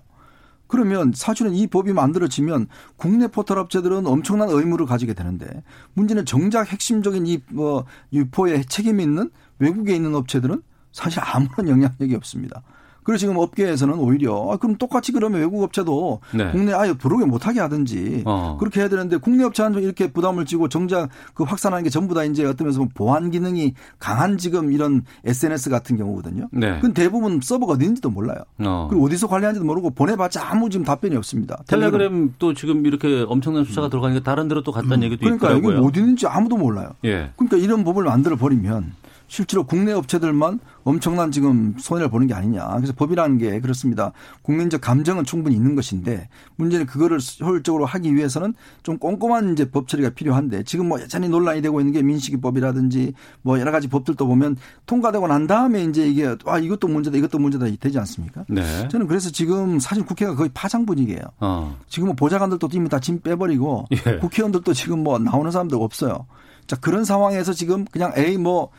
그러면 사실은 이 법이 만들어지면 국내 포털 업체들은 엄청난 의무를 가지게 되는데 문제는 정작 핵심적인 이 뭐 유포에 책임이 있는 외국에 있는 업체들은 사실 아무런 영향력이 없습니다. 그래서 지금 업계에서는 오히려 아, 그럼 똑같이 그러면 외국 업체도 네. 국내 아예 들어오게 못하게 하든지 어. 그렇게 해야 되는데 국내 업체한테 이렇게 부담을 지고 정작 그 확산하는 게 전부 다 이제 어떤 면에서 보안 기능이 강한 지금 이런 SNS 같은 경우거든요. 네. 그 대부분 서버가 어디 있는지도 몰라요. 어. 그리고 어디서 관리하는지도 모르고 보내봤자 아무 지금 답변이 없습니다. 텔레그램 또 지금 이렇게 엄청난 수사가 음. 들어가니까 다른 데로 또 갔다는 음. 얘기도 그러니까 있더라고요. 그러니까 이게 어디 있는지 아무도 몰라요. 예. 그러니까 이런 법을 만들어 버리면 실제로 국내 업체들만 엄청난 지금 손해를 보는 게 아니냐. 그래서 법이라는 게 그렇습니다. 국민적 감정은 충분히 있는 것인데 문제는 그거를 효율적으로 하기 위해서는 좀 꼼꼼한 이제 법 처리가 필요한데 지금 뭐 여전히 논란이 되고 있는 게 민식이법이라든지 뭐 여러 가지 법들도 보면 통과되고 난 다음에 이제 이게 아 이것도 문제다 이것도 문제다 되지 않습니까? 네. 저는 그래서 지금 사실 국회가 거의 파장 분위기예요. 어. 지금 뭐 보좌관들도 이미 다 짐 빼버리고 예. 국회의원들도 지금 뭐 나오는 사람들 없어요. 자 그런 상황에서 지금 그냥 에이 뭐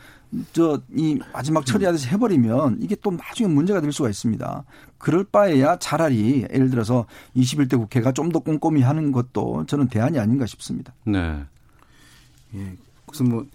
저 이 마지막 처리하듯이 해버리면 이게 또 나중에 문제가 될 수가 있습니다. 그럴 바에야 차라리 예를 들어서 21대 국회가 좀 더 꼼꼼히 하는 것도 저는 대안이 아닌가 싶습니다. 네. 예. 그래서 뭐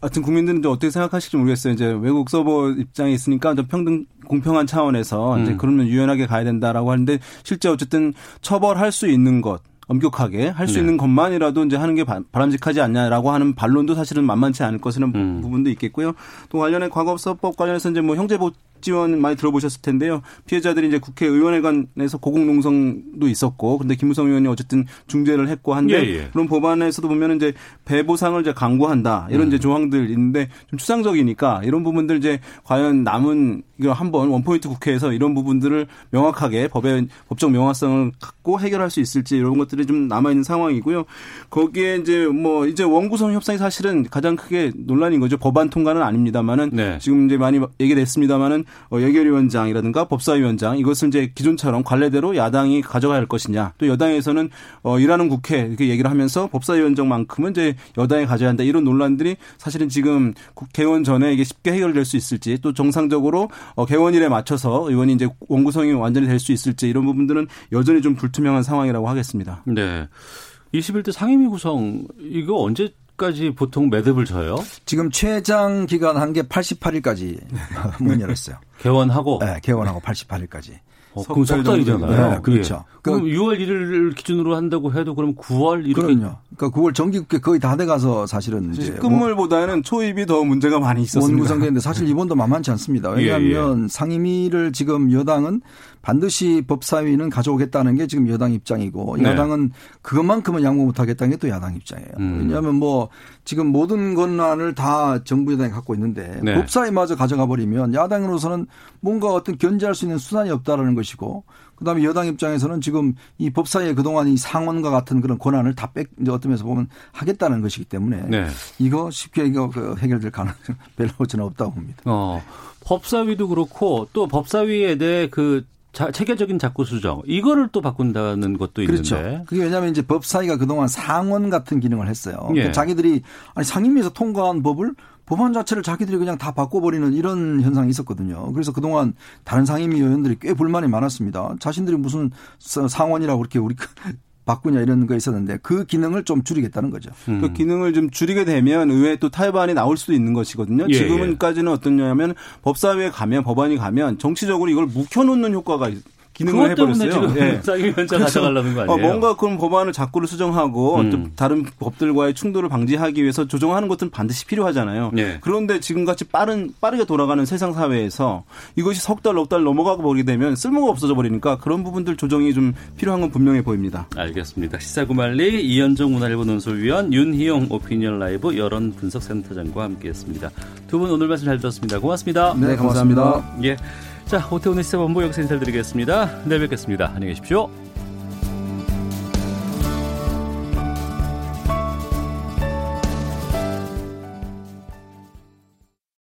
하여튼 국민들은 어떻게 생각하실지 모르겠어요. 이제 외국 서버 입장에 있으니까 좀 평등 공평한 차원에서 음. 이제 그러면 유연하게 가야 된다라고 하는데 실제 어쨌든 처벌할 수 있는 것 엄격하게 할수 네. 있는 것만이라도 이제 하는 게 바람직하지 않냐라고 하는 반론도 사실은 만만치 않을 것이라는 음. 부분도 있겠고요. 또 관련해 과거사법 관련해서 이제 뭐 형제보 지원 많이 들어보셨을 텐데요. 피해자들이 이제 국회의원회관에서 고공농성도 있었고, 근데 김무성 의원이 어쨌든 중재를 했고 한데 예, 예. 그런 법안에서도 보면 이제 배보상을 이제 강구한다 이런 음. 이제 조항들 있는데 좀 추상적이니까 이런 부분들 이제 과연 남은 이거 한번 원포인트 국회에서 이런 부분들을 명확하게 법의 법적 명확성을 갖고 해결할 수 있을지 이런 것들이 좀 남아 있는 상황이고요. 거기에 이제 뭐 이제 원구성 협상이 사실은 가장 크게 논란인 거죠. 법안 통과는 아닙니다만은 네. 지금 이제 많이 얘기됐습니다만은 어, 예결위원장이라든가 법사위원장 이것을 이제 기존처럼 관례대로 야당이 가져가야 할 것이냐 또 여당에서는 어, 일하는 국회 이렇게 얘기를 하면서 법사위원장만큼은 이제 여당이 가져야 한다 이런 논란들이 사실은 지금 개원 전에 이게 쉽게 해결될 수 있을지 또 정상적으로 어, 개원일에 맞춰서 의원이 이제 원구성이 완전히 될 수 있을지 이런 부분들은 여전히 좀 불투명한 상황이라고 하겠습니다. 네. 21대 상임위 구성 이거 언제 까지 보통 매듭을 져요? 지금 최장 기간 한 게 88일까지 문 열었어요. 개원하고? 네, 개원하고 88일까지. 어, 그럼 석 달이잖아요. 네, 그렇죠. 예. 그럼 6월 1일을 기준으로 한다고 해도 그럼 9월 이렇게 그럼요. 그러니까 9월 정기국회 거의 다 돼가서 사실은 이제 끝물보다는 초입이 더 문제가 많이 있었습니다. 원구성되는데 사실 이번도 만만치 않습니다. 왜냐하면 예, 예. 상임위를 지금 여당은 반드시 법사위는 가져오겠다는 게 지금 여당 입장이고 네. 여당은 그것만큼은 양보 못하겠다는 게 또 야당 입장이에요. 음. 왜냐하면 뭐 지금 모든 권한을 다 정부 여당이 갖고 있는데 네. 법사위마저 가져가 버리면 야당으로서는 뭔가 어떤 견제할 수 있는 수단이 없다라는 것이 고 그다음에 여당 입장에서는 지금 이 법사위에 그동안 이 상원과 같은 그런 권한을 다 뺏, 이제 어떤 면에서 보면 하겠다는 것이기 때문에 네. 이거 쉽게 이거 그 해결될 가능성 별로 저는 없다고 봅니다. 어, 법사위도 그렇고 또 법사위에 대해 그 자, 체계적인 자꾸 수정 이거를 또 바꾼다는 것도 그렇죠. 있는데 그게 왜냐하면 이제 법사위가 그동안 상원 같은 기능을 했어요. 예. 그러니까 자기들이 아니 상임위에서 통과한 법을 법안 자체를 자기들이 그냥 다 바꿔버리는 이런 현상이 있었거든요. 그래서 그동안 다른 상임위 의원들이 꽤 불만이 많았습니다. 자신들이 무슨 상원이라고 그렇게 우리 바꾸냐 이런 거 있었는데 그 기능을 좀 줄이겠다는 거죠. 음. 그 기능을 좀 줄이게 되면 의회 또 탈반이 나올 수도 있는 것이거든요. 예, 지금은까지는 예. 어떻냐면 법사위에 가면 법안이 가면 정치적으로 이걸 묵혀놓는 효과가 기능을 해버렸어요. 지금 예. 상임위원장 가져가려는 거 아니에요? 어, 뭔가 그런 법안을 자꾸를 수정하고 음. 또 다른 법들과의 충돌을 방지하기 위해서 조정하는 것은 반드시 필요하잖아요. 예. 그런데 지금같이 빠른 빠르게 돌아가는 세상 사회에서 이것이 석 달, 넉 달 넘어가고 버리게 되면 쓸모가 없어져 버리니까 그런 부분들 조정이 좀 필요한 건 분명해 보입니다. 알겠습니다. 시사구말리 이현정 문화일보 논설위원 윤희용 오피니언 라이브 여론 분석센터장과 함께했습니다. 두 분 오늘 말씀 잘 들었습니다. 고맙습니다. 네, 고맙습니다. 예. 자, 오태훈의 시사 본부 여기서 인사드리겠습니다. 내일 뵙겠습니다. 안녕히 계십시오.